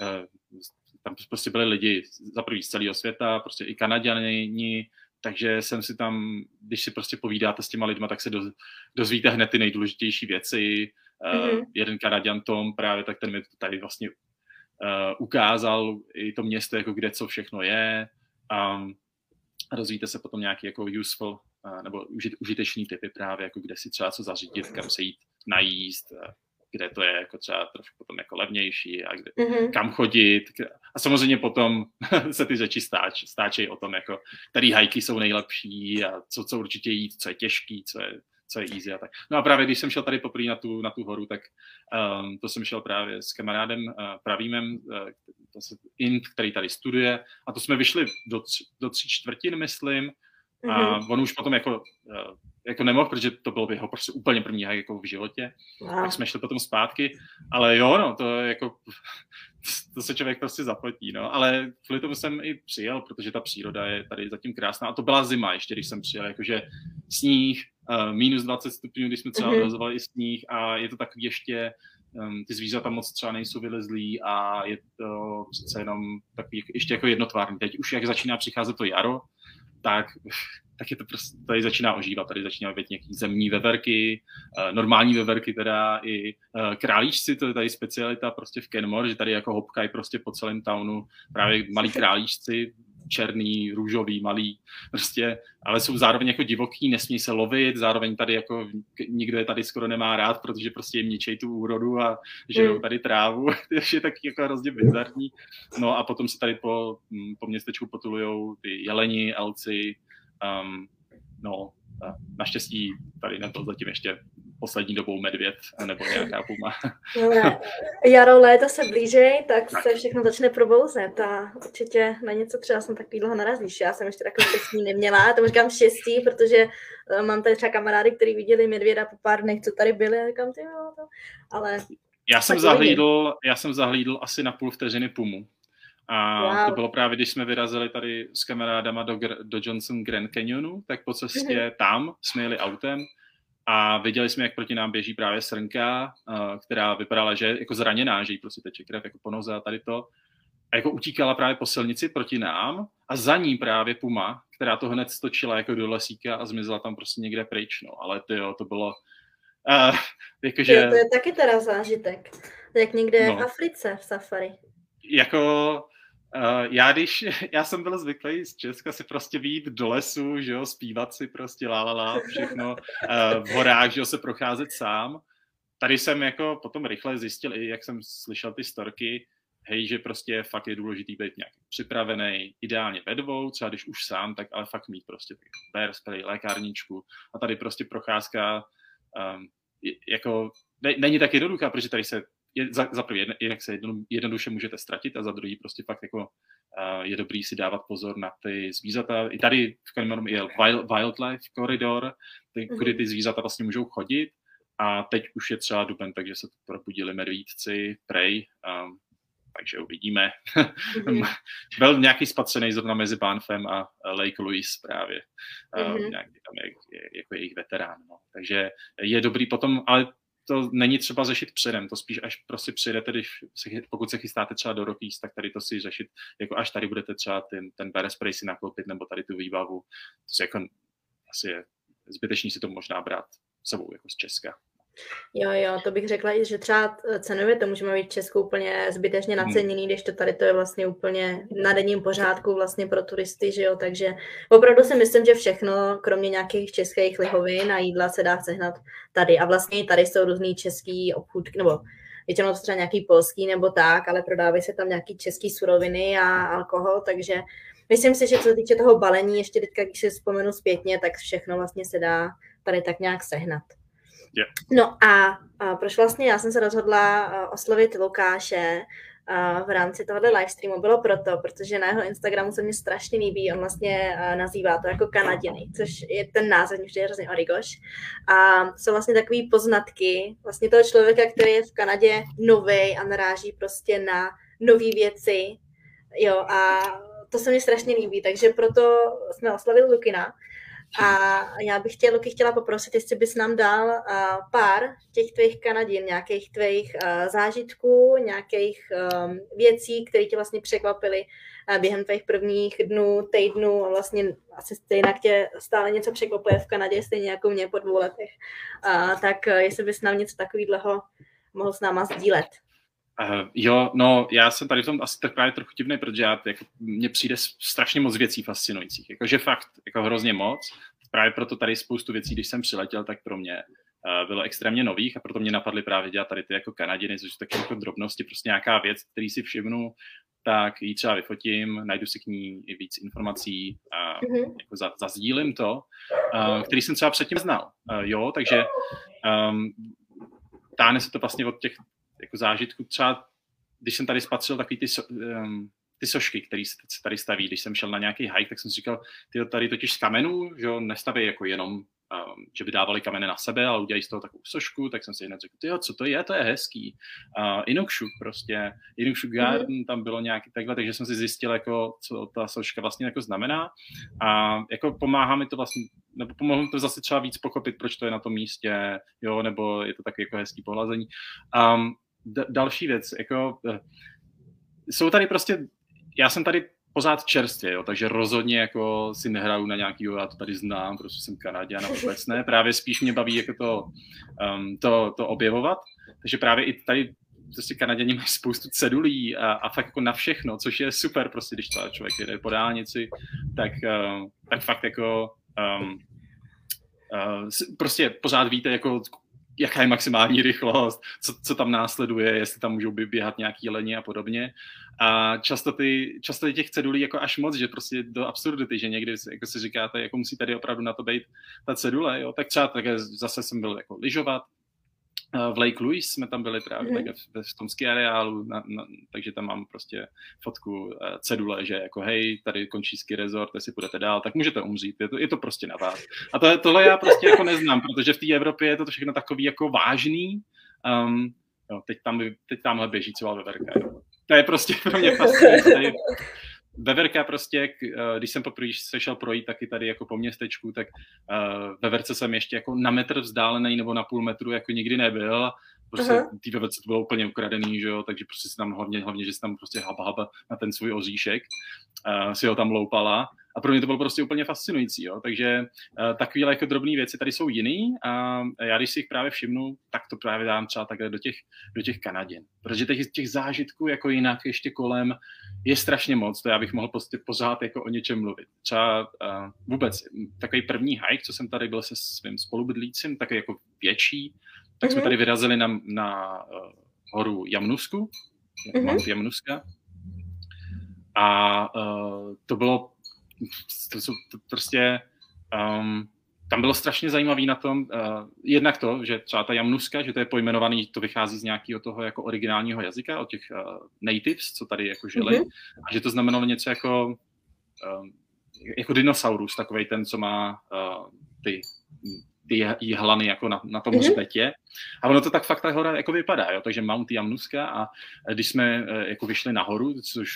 eh, tam prostě byli lidi za prvý z celého světa, prostě i Kanaděni, takže jsem si tam, když si prostě povídáte s těma lidma, tak se dozvíte hned ty nejdůležitější věci. Mm-hmm. Uh, jeden Kanaděn Tom právě, tak ten mi tady vlastně ukázal i to město, jako kde co všechno je. Um, rozvíjíte se potom nějaký jako useful uh, nebo užit, užitečný typy právě, jako kde si třeba co zařídit, kam se jít najíst, uh, kde to je jako třeba trošku potom jako levnější a kde, mm-hmm. kam chodit. A samozřejmě potom se ty řeči stáč, stáčejí o tom, jako, který hajky jsou nejlepší a co, co určitě jít, co je těžký, co je, co je easy a tak. No a právě když jsem šel tady poprvé na tu, na tu horu, tak um, to jsem šel právě s kamarádem uh, Pravýmem, uh, se Int, který tady studuje a to jsme vyšli do, tři, do tří čtvrtin, myslím, a mm-hmm. on už potom jako, uh, jako nemohl, protože to bylo jeho prostě úplně první hike jako v životě, wow. tak jsme šli potom zpátky, ale jo, no, to jako, to se člověk prostě zapotí, no, ale kvůli tomu jsem i přijel, protože ta příroda je tady zatím krásná a to byla zima ještě, když jsem přijel, jakože sníh, uh, minus 20 stupňů, když jsme třeba mm-hmm. odrazovali sníh a je to takový ještě, um, ty zvířata moc třeba nejsou vylezlí a je to přece jenom takový ještě jako jednotvárný. Teď už jak začíná přicházet to jaro, tak, tak je to prostě, tady začíná ožívat, tady začíná být nějaký zemní veverky, uh, normální veverky teda i uh, králíčci, to je tady specialita prostě v Kenmore, že tady jako hopkají prostě po celém townu právě malí králíčci, černý, růžový, malý, prostě, ale jsou zároveň jako divoký, nesmí se lovit, zároveň tady jako nikdo je tady skoro nemá rád, protože prostě jim ničej tu úrodu a žerou mm. tady trávu, to je taky jako hrozně bizarní. No a potom se tady po, mm, po městečku potulujou ty jeleni, elci, um, no, naštěstí tady nebyl zatím ještě poslední dobou medvěd nebo nějaká puma. Jaro, léto se blížej, tak, tak, se všechno začne probouzet a určitě na něco třeba jsem takový dlouho narazíš. Já jsem ještě takový štěstí neměla, to říkám štěstí, protože eh, mám tady třeba kamarády, kteří viděli medvěda po pár dnech, co tady byli a říkám, ty jo, to, ale... Já jsem, zahlídl, já jsem zahlídl asi na půl vteřiny pumu. A wow. to bylo právě, když jsme vyrazili tady s kamarádama do, do Johnson Grand Canyonu, tak po cestě mm-hmm. tam jsme jeli autem a viděli jsme, jak proti nám běží právě srnka, která vypadala, že je jako zraněná, že jí prostě teče krev jako po noze a tady to. A jako utíkala právě po silnici proti nám a za ní právě puma, která to hned stočila jako do lesíka a zmizela tam prostě někde pryč, no. Ale ty jo, to bylo... Uh, jakože... Je, to je taky teda zážitek. Jak někde no. v Africe v safari. Jako já když, já jsem byl zvyklý z Česka si prostě výjít do lesu, že jo, zpívat si prostě la, la, la všechno, uh, v horách, že jo, se procházet sám. Tady jsem jako potom rychle zjistil, i jak jsem slyšel ty storky, hej, že prostě fakt je důležitý být nějak připravený, ideálně ve dvou, třeba když už sám, tak ale fakt mít prostě bear spray, lékárničku a tady prostě procházka um, jako ne, není tak jednoduchá, protože tady se je, za, za prvý, jak se jedno, jednoduše můžete ztratit a za druhý prostě fakt jako uh, je dobrý si dávat pozor na ty zvířata. I tady v Kalimanum je wild, wildlife koridor, ty, mm-hmm. kudy ty zvířata vlastně můžou chodit a teď už je třeba duben, takže se probudili medvídci, prej, um, takže uvidíme. Mm-hmm. Byl nějaký spatřený zrovna mezi Banfem a Lake Louise právě. Mm-hmm. Uh, nějaký tam je, je, jako jejich veterán. No. Takže je dobrý potom, ale to není třeba řešit předem, to spíš až prostě přijdete, když se, pokud se chystáte třeba do Rockies, tak tady to si řešit, jako až tady budete třeba ten, ten bear spray si nakoupit, nebo tady tu výbavu, to je jako asi je zbytečný si to možná brát sebou jako z Česka. Jo, jo, to bych řekla i, že třeba cenově to můžeme být Česku úplně zbytečně hmm. naceněný, když to tady to je vlastně úplně na denním pořádku vlastně pro turisty, že jo, takže opravdu si myslím, že všechno, kromě nějakých českých lihovin a jídla se dá sehnat tady a vlastně tady jsou různý český obchůdky, nebo většinou to třeba nějaký polský nebo tak, ale prodávají se tam nějaký český suroviny a alkohol, takže myslím si, že co se týče toho balení, ještě teďka, když si vzpomenu zpětně, tak všechno vlastně se dá tady tak nějak sehnat. Yeah. No a, a proč vlastně já jsem se rozhodla oslovit Lukáše v rámci tohohle livestreamu, bylo proto, protože na jeho Instagramu se mi strašně líbí, on vlastně nazývá to jako Kanaděny, což je ten název, vždy je hrozně origoš. A jsou vlastně takové poznatky vlastně toho člověka, který je v Kanadě nový a naráží prostě na nové věci, jo, a to se mi strašně líbí, takže proto jsme oslavili Lukina. A já bych tě, Luky, chtěla poprosit, jestli bys nám dal uh, pár těch tvých Kanadin, nějakých tvých uh, zážitků, nějakých um, věcí, které tě vlastně překvapily uh, během tvých prvních dnů, týdnů a vlastně asi stejně tě stále něco překvapuje v Kanadě, stejně jako mě po dvou letech. Uh, tak uh, jestli bys nám něco takového mohl s náma sdílet. Uh, jo, no já jsem tady v tom asi tak právě trochu divný, protože já, jako, mně přijde strašně moc věcí fascinujících, jakože fakt, jako hrozně moc. Právě proto tady spoustu věcí, když jsem přiletěl, tak pro mě bylo extrémně nových a proto mě napadly právě dělat tady ty jako Kanaděny, což taky jako drobnosti, prostě nějaká věc, který si všimnu, tak ji třeba vyfotím, najdu si k ní i víc informací, a mm-hmm. jako za, zazdílím to, uh, který jsem třeba předtím znal. Uh, jo, takže um, táhne se to vlastně od těch jako zážitků. Třeba když jsem tady spatřil takový ty, um, ty sošky, které se tady staví, když jsem šel na nějaký hike, tak jsem si říkal, ty tady totiž z kamenů, že jo, nestaví jako jenom um, že by dávali kameny na sebe, ale udělají z toho takovou sošku, tak jsem si hned řekl, jo, co to je, to je hezký. Uh, Inukshuk prostě, Inukshuk mhm. Garden, tam bylo nějaký takhle, takže jsem si zjistil, jako, co ta soška vlastně jako znamená a jako pomáhá mi to vlastně, nebo pomohlo mi to zase třeba víc pochopit, proč to je na tom místě, jo, nebo je to taky jako hezký pohlazení. Um, d- další věc, jako uh, jsou tady prostě, já jsem tady pořád čerstvě, jo, takže rozhodně jako si nehraju na nějaký, já to tady znám, prostě jsem Kanaděn a vůbec ne, právě spíš mě baví jako to, um, to, to objevovat, takže právě i tady prostě Kanaděni mají spoustu cedulí a, a fakt jako na všechno, což je super, prostě když to člověk jede po dálnici, tak, uh, tak fakt jako um, uh, prostě pořád víte, jako jaká je maximální rychlost, co, co tam následuje, jestli tam můžou běhat nějaký leni a podobně. A často, ty, často těch cedulí jako až moc, že prostě do absurdity, že někdy jako si říkáte, jako musí tady opravdu na to být ta cedule, jo? tak třeba také zase jsem byl jako lyžovat, v Lake Louise jsme tam byli právě mm-hmm. ve, v tom ski areálu, na, na, takže tam mám prostě fotku uh, cedule, že jako hej, tady končí ski resort, jestli půjdete dál, tak můžete umřít, je to, je to prostě na vás. A to, tohle já prostě jako neznám, protože v té Evropě je to všechno takový jako vážný, um, jo, teď, tam, teď tamhle běží celá veverka, jo. To je prostě pro mě fascinující. Veverka prostě, eh, když jsem poprvé se šel projít taky tady jako po městečku, tak uh, veverce jsem ještě jako na metr vzdálený nebo na půl metru jako nikdy nebyl. Prostě uh-huh. ty veverce to bylo úplně ukradený, že jo, takže prostě si tam hlavně, hlavně, že si tam prostě haba, haba na ten svůj oříšek, uh, si ho tam loupala a pro mě to bylo prostě úplně fascinující. Jo? Takže uh, takovéhle jako drobné věci tady jsou jiný a já když si jich právě všimnu, tak to právě dám třeba takhle do těch, do těch Kanaděn. Protože těch, těch zážitků jako jinak ještě kolem je strašně moc, to já bych mohl prostě pořád jako o něčem mluvit. Třeba uh, vůbec takový první hike, co jsem tady byl se svým spolubydlícím, takový jako větší, tak mm-hmm. jsme mhm. tady vyrazili na, na uh, horu Jamnusku, mm-hmm. Jamnuska. A uh, to bylo to jsou to prostě, um, tam bylo strašně zajímavý na tom, uh, jednak to, že třeba ta jamnuska, že to je pojmenovaný, to vychází z nějakého toho jako originálního jazyka, od těch uh, natives, co tady jako žili, mm-hmm. a že to znamenalo něco jako, um, jako dinosaurus, takový ten, co má uh, ty ty jihlany jako na, na tom mm-hmm. hřbetě. A ono to tak fakt ta hora jako vypadá, jo? takže Mount Jamnuska a když jsme jako vyšli nahoru, což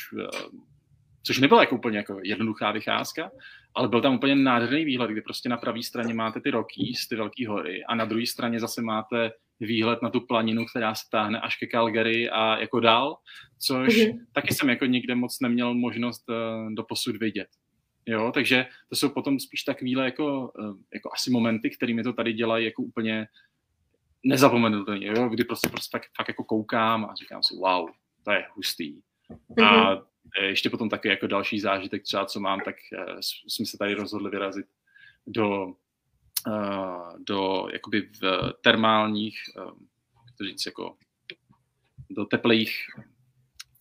což nebyla jako úplně jako jednoduchá vycházka, ale byl tam úplně nádherný výhled, kdy prostě na pravé straně máte ty Rockies, ty velké hory a na druhé straně zase máte výhled na tu planinu, která se táhne až ke Calgary a jako dál, což mm-hmm. taky jsem jako nikde moc neměl možnost uh, do posud vidět. Jo, takže to jsou potom spíš takovýhle jako, uh, jako asi momenty, které mi to tady dělají jako úplně nezapomenutelně, jo, kdy prostě, prostě fakt, fakt jako koukám a říkám si, wow, to je hustý. A mhm. Eh, ještě potom taky jako další zážitek třeba, co mám, tak eh, jsme se tady rozhodli vyrazit do, eh, do jakoby v termálních, jak to říct, jako do teplých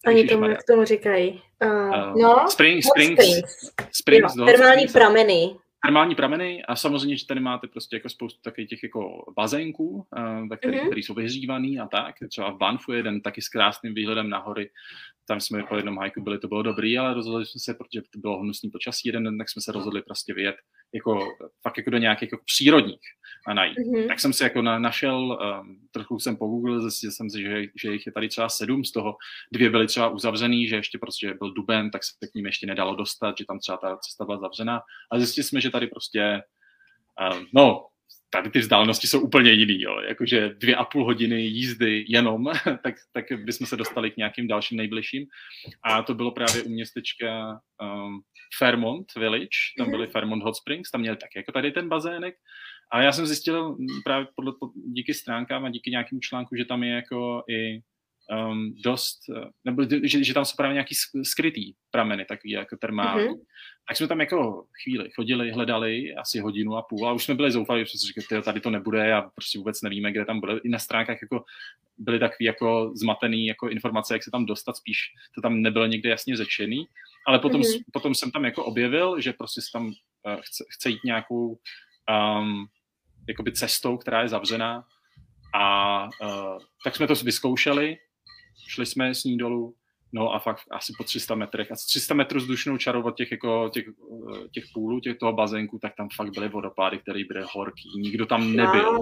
Oni tomu, jak tomu říkají. Uh, no, spring, springs, springs. springs jo, termální springs. prameny termální prameny a samozřejmě, že tady máte prostě jako spoustu takových těch jako bazénků, uh, který, mm-hmm. který jsou vyhřívaný a tak. Třeba v Banfu je jeden taky s krásným výhledem na hory. Tam jsme po jednom hajku byli, to bylo dobrý, ale rozhodli jsme se, protože to bylo hnusný počasí jeden den, tak jsme se rozhodli prostě vyjet jako, fakt jako do nějakých jako přírodních a najít. Mm-hmm. Tak jsem si jako na, našel, um, trochu jsem po Google, zjistil jsem si, že, že jich je tady třeba sedm, z toho dvě byly třeba uzavřený, že ještě prostě byl duben, tak se k ním ještě nedalo dostat, že tam třeba ta cesta byla zavřená. A zjistili jsme, že tady prostě, um, no, tady ty vzdálenosti jsou úplně jiný, jo. jakože dvě a půl hodiny jízdy jenom, tak, tak bychom se dostali k nějakým dalším nejbližším. A to bylo právě u městečka um, Fairmont Village, tam mhm. byly Fairmont Hot Springs, tam měli taky jako tady ten bazének. A já jsem zjistil právě podle, díky stránkám a díky nějakému článku, že tam je jako i um, dost, nebo že, že tam jsou právě nějaký skrytý prameny, takový jako termální. Mm-hmm. Tak jsme tam jako chvíli chodili, hledali asi hodinu a půl a už jsme byli zoufali, protože jsme říkali, tady to nebude a prostě vůbec nevíme, kde tam bude. I na stránkách jako byly takový jako zmatený jako informace, jak se tam dostat, spíš to tam nebylo někde jasně řečený. Ale potom, mm-hmm. potom jsem tam jako objevil, že prostě se tam uh, chce, chce jít nějakou um, jakoby cestou, která je zavřená. A uh, tak jsme to vyzkoušeli, šli jsme s ní dolů, no a fakt asi po 300 metrech, asi 300 metrů vzdušnou čarou od těch, jako, těch, eh, těch půlů, těch toho bazénku, tak tam fakt byly vodopády, které byly horký, nikdo tam nebyl,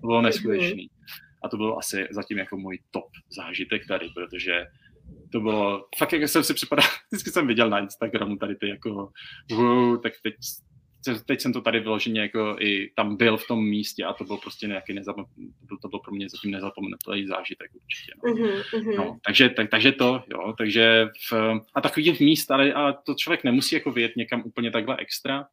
to bylo neskutečný. A to bylo asi zatím jako můj top zážitek tady, protože to bylo, fakt jak jsem si připadal, vždycky jsem viděl na Instagramu tady ty jako, wow, tak teď teď jsem to tady vyloženě jako i tam byl v tom místě a to byl prostě nějaký nezapom... to byl pro mě zatím nezapomenutelný zážitek určitě. No. Mm-hmm. No, takže, tak, takže to, jo, takže v, a takových míst, ale a to člověk nemusí jako vyjet někam úplně takhle extra.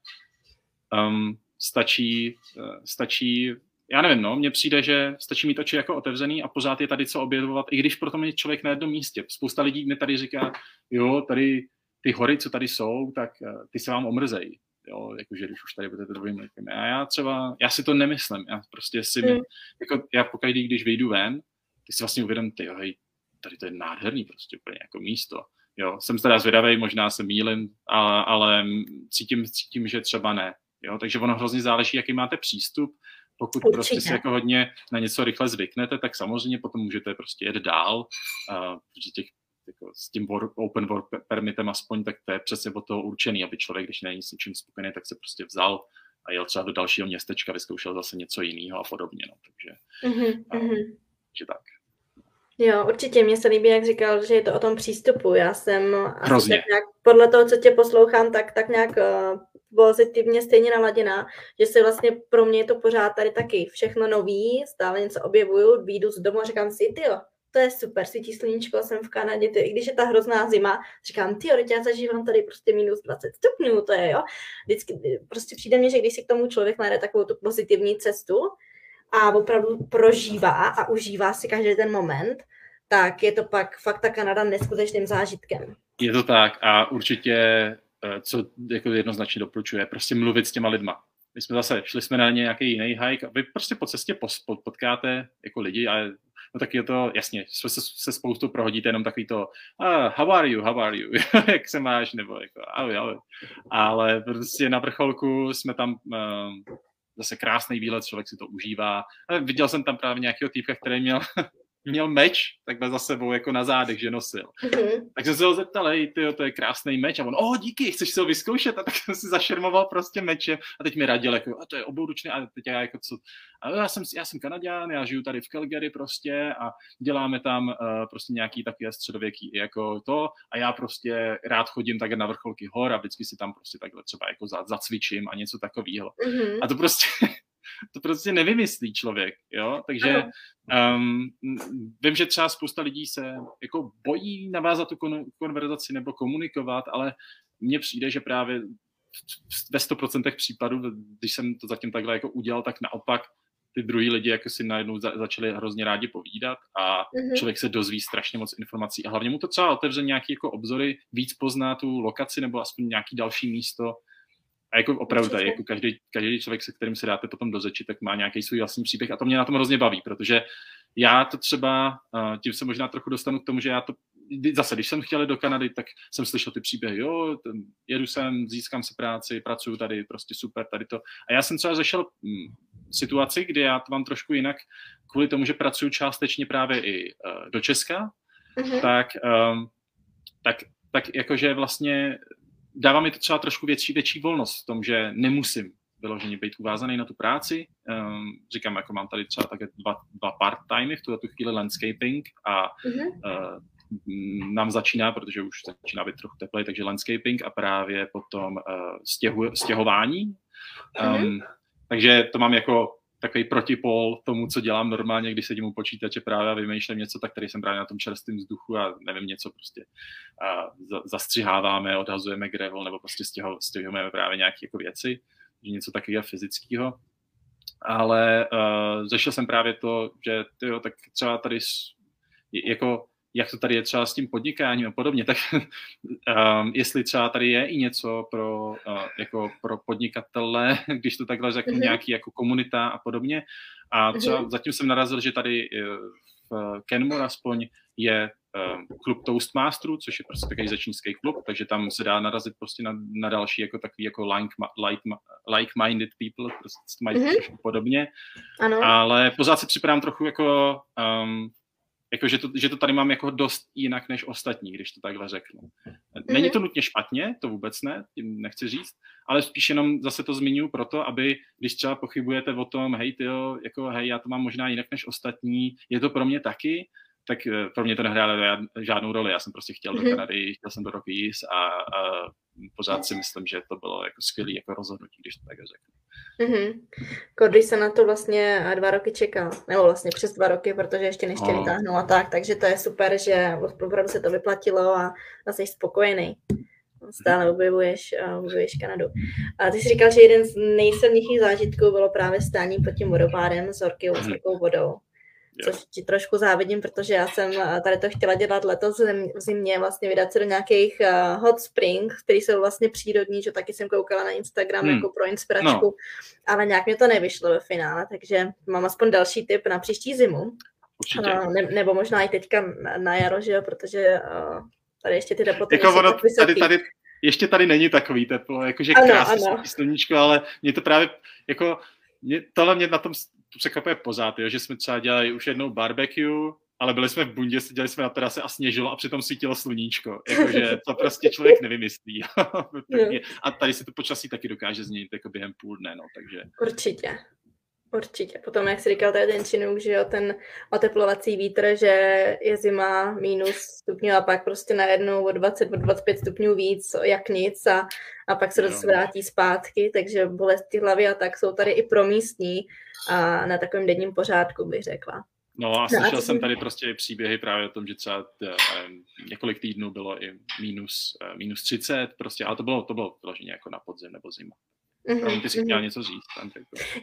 Um, stačí, uh, stačí já nevím, no, mně přijde, že stačí mít oči jako otevřený a pořád je tady co objevovat, i když proto je člověk na jednom místě. Spousta lidí mi tady říká, jo, tady ty hory, co tady jsou, tak uh, ty se vám omrzejí jo, jakože když už tady budete druhým rokem. A já třeba, já si to nemyslím, já prostě si, mm. jako já pokud když vyjdu ven, ty si vlastně uvědomím, ty hej, tady to je nádherný prostě úplně jako místo. Jo, jsem teda zvědavý, možná se mýlim, ale, ale cítím, cítím, že třeba ne. Jo, takže ono hrozně záleží, jaký máte přístup. Pokud Určitě. prostě si jako hodně na něco rychle zvyknete, tak samozřejmě potom můžete prostě jet dál, uh, protože těch jako s tím work, open work permitem aspoň, tak to je přesně od toho určený, aby člověk, když není s ničím spokojený, tak se prostě vzal a jel třeba do dalšího městečka, vyzkoušel zase něco jiného a podobně. No. Takže, mm-hmm. a, že tak. Jo, určitě. Mně se líbí, jak říkal, že je to o tom přístupu. Já jsem Hrozně. tak nějak, podle toho, co tě poslouchám, tak, tak nějak uh, pozitivně stejně naladěná, že se vlastně pro mě je to pořád tady taky všechno nový, stále něco objevuju, výjdu z domu a říkám si, ty jo, to je super, svítí sluníčko, jsem v Kanadě, ty, i když je ta hrozná zima, říkám, ty já zažívám tady prostě minus 20 stupňů, to je, jo. Vždycky, prostě přijde mně, že když si k tomu člověk najde takovou tu pozitivní cestu a opravdu prožívá a užívá si každý ten moment, tak je to pak fakt ta Kanada neskutečným zážitkem. Je to tak a určitě, eh, co jako jednoznačně doporučuje, prostě mluvit s těma lidma. My jsme zase, šli jsme na nějaký jiný hike a vy prostě po cestě potkáte jako lidi a no tak je to, jasně, se, se spoustu prohodíte jenom takový to, ah, how are you, how are you, jak se máš, nebo jako, ahoj, ahoj. Ale prostě na vrcholku jsme tam uh, zase krásný výlet, člověk si to užívá. Viděl jsem tam právě nějakého týpka, který měl měl meč takhle za sebou jako na zádech, že nosil. Mm-hmm. Tak jsem se ho zeptal, hej, tyjo, to je krásný meč. A on, oh, díky, chceš si ho vyzkoušet? A tak jsem si zašermoval prostě meče. A teď mi radil, jako, a to je obouručný. A teď já jako, co? A já jsem, já jsem Kanaděn, já žiju tady v Calgary prostě a děláme tam uh, prostě nějaký takový středověký jako to. A já prostě rád chodím tak na vrcholky hor a vždycky si tam prostě takhle třeba jako zacvičím a něco takového. Mm-hmm. A to prostě to prostě nevymyslí člověk, jo, takže um, vím, že třeba spousta lidí se jako bojí navázat tu kon- konverzaci nebo komunikovat, ale mně přijde, že právě ve 100% případů, když jsem to zatím takhle jako udělal, tak naopak ty druhý lidi jako si najednou za, začali hrozně rádi povídat a mm-hmm. člověk se dozví strašně moc informací. A hlavně mu to třeba otevře nějaký jako obzory, víc pozná tu lokaci nebo aspoň nějaký další místo, a jako opravdu tady, jako každý, každý člověk, se kterým se dáte potom do řeči, tak má nějaký svůj vlastní příběh a to mě na tom hrozně baví, protože já to třeba, tím se možná trochu dostanu k tomu, že já to zase, když jsem chtěl do Kanady, tak jsem slyšel ty příběhy, jo, ten, jedu sem, získám si práci, pracuju tady, prostě super, tady to. A já jsem třeba zašel hm, situaci, kdy já to mám trošku jinak, kvůli tomu, že pracuju částečně právě i uh, do Česka, mm-hmm. tak, um, tak, tak jakože vlastně dává mi to třeba trošku větší, větší volnost v tom, že nemusím vyloženě být uvázaný na tu práci. Um, říkám, jako mám tady třeba také dva, dva part-timey, v tuto tu chvíli landscaping a mm-hmm. uh, nám začíná, protože už začíná být trochu teplej, takže landscaping a právě potom uh, stěhu, stěhování. Um, mm-hmm. Takže to mám jako takový protipol tomu, co dělám normálně, když sedím u počítače právě a vymýšlím něco, tak tady jsem právě na tom čerstvém vzduchu a nevím, něco prostě a zastřiháváme, odhazujeme gravel nebo prostě stěhujeme právě nějaké jako věci, něco takového fyzického. Ale uh, řešil jsem právě to, že tyjo, tak třeba tady jako jak to tady je třeba s tím podnikáním a podobně, tak um, jestli třeba tady je i něco pro, uh, jako pro podnikatele, když to takhle řeknu, mm-hmm. nějaký jako komunita a podobně. A třeba mm-hmm. zatím jsem narazil, že tady v Kenmore aspoň je um, klub Toastmasterů, což je prostě takový začínský klub, takže tam se dá narazit prostě na, na další jako takový jako like, like, like-minded people, prostě mají mm-hmm. trošku podobně. Ano. Ale pořád si připadám trochu jako um, jako, že, to, že to tady mám jako dost jinak než ostatní, když to takhle řeknu. Není to mhm. nutně špatně, to vůbec ne, tím nechci říct, ale spíš jenom zase to zmiňuji proto, aby když třeba pochybujete o tom, hej tyjo, jako hej, já to mám možná jinak než ostatní, je to pro mě taky, tak eh, pro mě to nehrálo žádnou roli. Já jsem prostě chtěl do mhm. Kanady, chtěl jsem do Rockies a, a pořád si myslím, že to bylo jako skvělé jako rozhodnutí, když to tak řeknu. Mm-hmm. Cody se na to vlastně dva roky čekal, nebo vlastně přes dva roky, protože ještě než tě no. vytáhnul a tak, takže to je super, že opravdu se to vyplatilo a, a jsi spokojený. Stále objevuješ, objevuješ Kanadu. A ty jsi říkal, že jeden z nejsilnějších zážitků bylo právě stání pod tím vodopádem s horkou mm-hmm. vodou což ti trošku závidím, protože já jsem eh, tady to chtěla dělat letos v zimě, vlastně vydat se do nějakých uh, hot springs, které jsou vlastně přírodní, že taky jsem koukala na Instagram hmm. jako pro inspiračku, no. ale nějak mě to nevyšlo ve finále, takže mám aspoň další tip na příští zimu. Určitě. Uh, ne, nebo možná i teďka na jaro, že jo, protože uh, tady ještě ty teploty jako ono, tady, tady, ještě tady není takový teplo, jakože krásný sluníčko, ale mě to právě jako mě, tohle mě na tom překvapuje pořád, jo, že jsme třeba dělali už jednou barbecue, ale byli jsme v bundě, seděli jsme na terase a sněžilo a přitom svítilo sluníčko. Jakože to prostě člověk nevymyslí. a tady se to počasí taky dokáže změnit jako během půl dne, no, takže... Určitě. Určitě. Potom, jak jsi říkal, tady ten činuk, že jo, ten oteplovací vítr, že je zima minus stupňů a pak prostě najednou o 20, o 25 stupňů víc, jak nic a, a pak se to zase vrátí zpátky, takže bolesti hlavy a tak jsou tady i promístní a na takovém denním pořádku, bych řekla. No a slyšel no, jsem tady prostě příběhy právě o tom, že třeba t, eh, několik týdnů bylo i minus, eh, minus 30, prostě, ale to bylo, to bylo vyloženě jako na podzim nebo zima. Mm-hmm. Ty jsi chtěla mm-hmm. něco říct. Tam,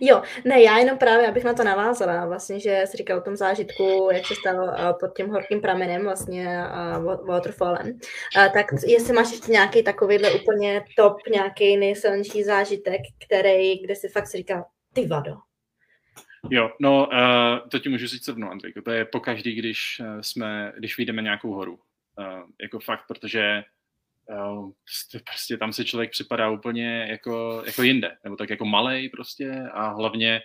jo, ne, já jenom právě, abych na to navázala, vlastně, že jsi říkal o tom zážitku, jak se stal uh, pod tím horkým pramenem, vlastně uh, waterfallem. Uh, tak jestli máš ještě nějaký takovýhle úplně top, nějaký nejsilnější zážitek, který, kde si fakt si říkal, ty vado. Jo, no, uh, to ti můžu říct rovnou, Andrejko. To je pokaždý, když jsme, když vyjdeme nějakou horu. Uh, jako fakt, protože prostě, prostě tam se člověk připadá úplně jako, jako jinde, nebo tak jako malej prostě a hlavně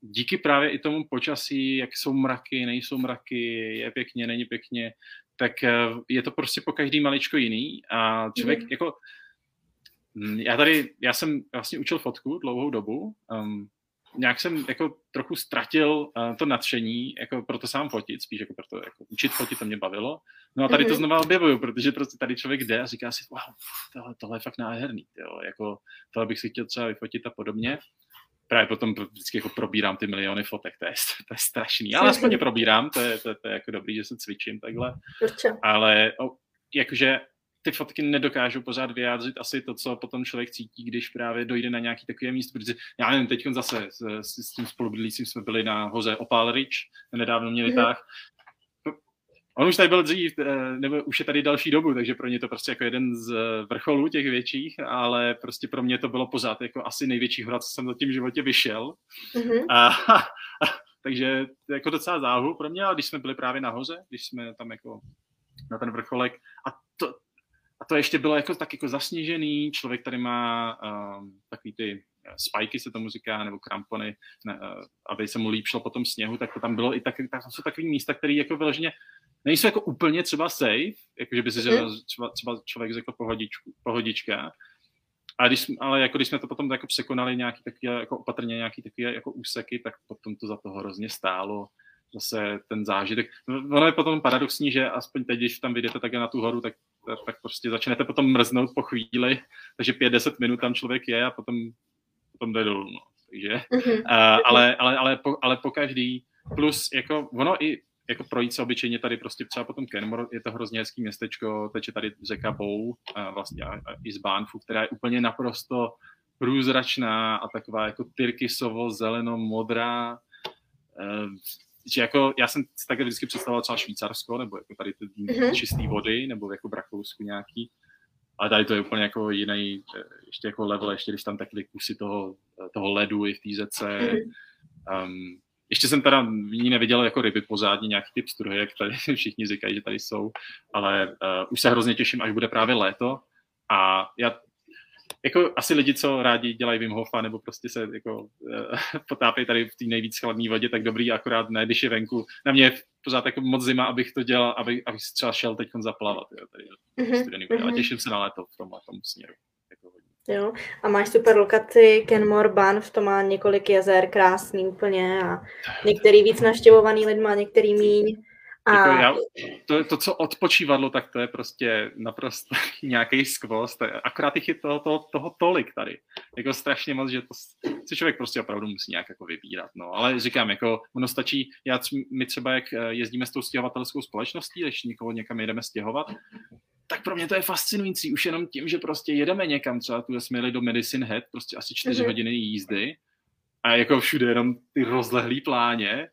díky právě i tomu počasí, jak jsou mraky, nejsou mraky, je pěkně, není pěkně, tak eh, je to prostě po každý maličko jiný a člověk mm. jako hm, já tady, já jsem vlastně učil fotku dlouhou dobu, um, nějak jsem jako trochu ztratil uh, to nadšení, jako pro to sám fotit, spíš jako pro to jako učit fotit, to mě bavilo. No a tady to mhm. znova objevuju, protože prostě tady člověk jde a říká si, wow, tohle, tohle je fakt nádherný, jo, jako tohle bych si chtěl třeba vyfotit a podobně. Právě potom vždycky jako probírám ty miliony fotek, to je, to je strašný, ale aspoň je probírám, to je, to, to je jako dobrý, že se cvičím takhle. Ale o, jakože ty fotky nedokážou pořád vyjádřit asi to, co potom člověk cítí, když právě dojde na nějaký takové místo, protože já nevím, teď zase s, s, tím spolubydlícím jsme byli na hoze Opal Ridge, nedávno měli mm-hmm. tak. On už tady byl dřív, eh, nebo už je tady další dobu, takže pro ně to prostě jako jeden z vrcholů těch větších, ale prostě pro mě to bylo pořád jako asi největší hra, co jsem za tím životě vyšel. Mm-hmm. A, a, takže jako docela záhu pro mě, ale když jsme byli právě nahoře, když jsme tam jako na ten vrcholek a a to ještě bylo jako tak jako zasněžený, člověk tady má um, takový ty eh, spajky se tomu říká, nebo krampony, ne, uh, aby se mu líp šlo po tom sněhu, tak to tam bylo i tak, tak jsou takový místa, které jako vyloženě nejsou jako úplně třeba safe, jakože by si mm. třeba, třeba člověk řekl pohodičku, pohodička, a když, ale jako když jsme to potom jako překonali nějaký taky jako opatrně nějaký taky jako úseky, tak potom to za to hrozně stálo zase ten zážitek. Ono je potom paradoxní, že aspoň teď, když tam vyjdete také na tu horu, tak tak prostě začnete potom mrznout po chvíli, takže 5-10 minut tam člověk je a potom, potom jde dolů. No. Takže, mm-hmm. uh, ale, ale, ale, po, ale po každý, plus jako ono i jako projít se obyčejně tady prostě třeba potom Kenmore, je to hrozně hezký městečko, teče tady řeka Bow, a vlastně a, a i z Banfu, která je úplně naprosto průzračná a taková jako tyrkysovo, zeleno, modrá. Že jako já jsem si takhle vždycky představoval třeba Švýcarsko, nebo jako tady ty mm-hmm. čistý vody, nebo jako v Rakousku nějaký, ale tady to je úplně jako jiný, eh, ještě jako level, ještě když tam takhle kusy toho, eh, toho ledu i v té řece. Um, ještě jsem teda ní neviděl jako ryby pozádní, nějaký typ struhy, jak tady všichni říkají, že tady jsou, ale uh, už se hrozně těším, až bude právě léto. A já jako asi lidi, co rádi dělají Wim Hofa, nebo prostě se jako uh, potápějí tady v té nejvíc chladné vodě, tak dobrý, akorát ne, když je venku. Na mě je pořád jako moc zima, abych to dělal, abych, abych třeba šel teď zaplavat. Jo, tady, mm-hmm. Ale těším se na léto v tomhle tom směru. Jako Jo, a máš super lokaci, Kenmore Banff, to má několik jezer, krásný úplně a některý víc naštěvovaný lidma, některý míň. A... Jako já, to, to, co odpočívadlo, tak to je prostě naprosto nějaký skvost. Akorát jich je toho, toho, toho tolik tady. Jako strašně moc, že to si člověk prostě opravdu musí nějak jako vybírat. No. Ale říkám, jako ono stačí, já, my třeba jak eh, jezdíme s tou stěhovatelskou společností, když někoho někam jedeme stěhovat, tak pro mě to je fascinující už jenom tím, že prostě jedeme někam, třeba tu jsme jeli do Medicine Head, prostě asi čtyři mm-hmm. hodiny jízdy a jako všude jenom ty rozlehlý pláně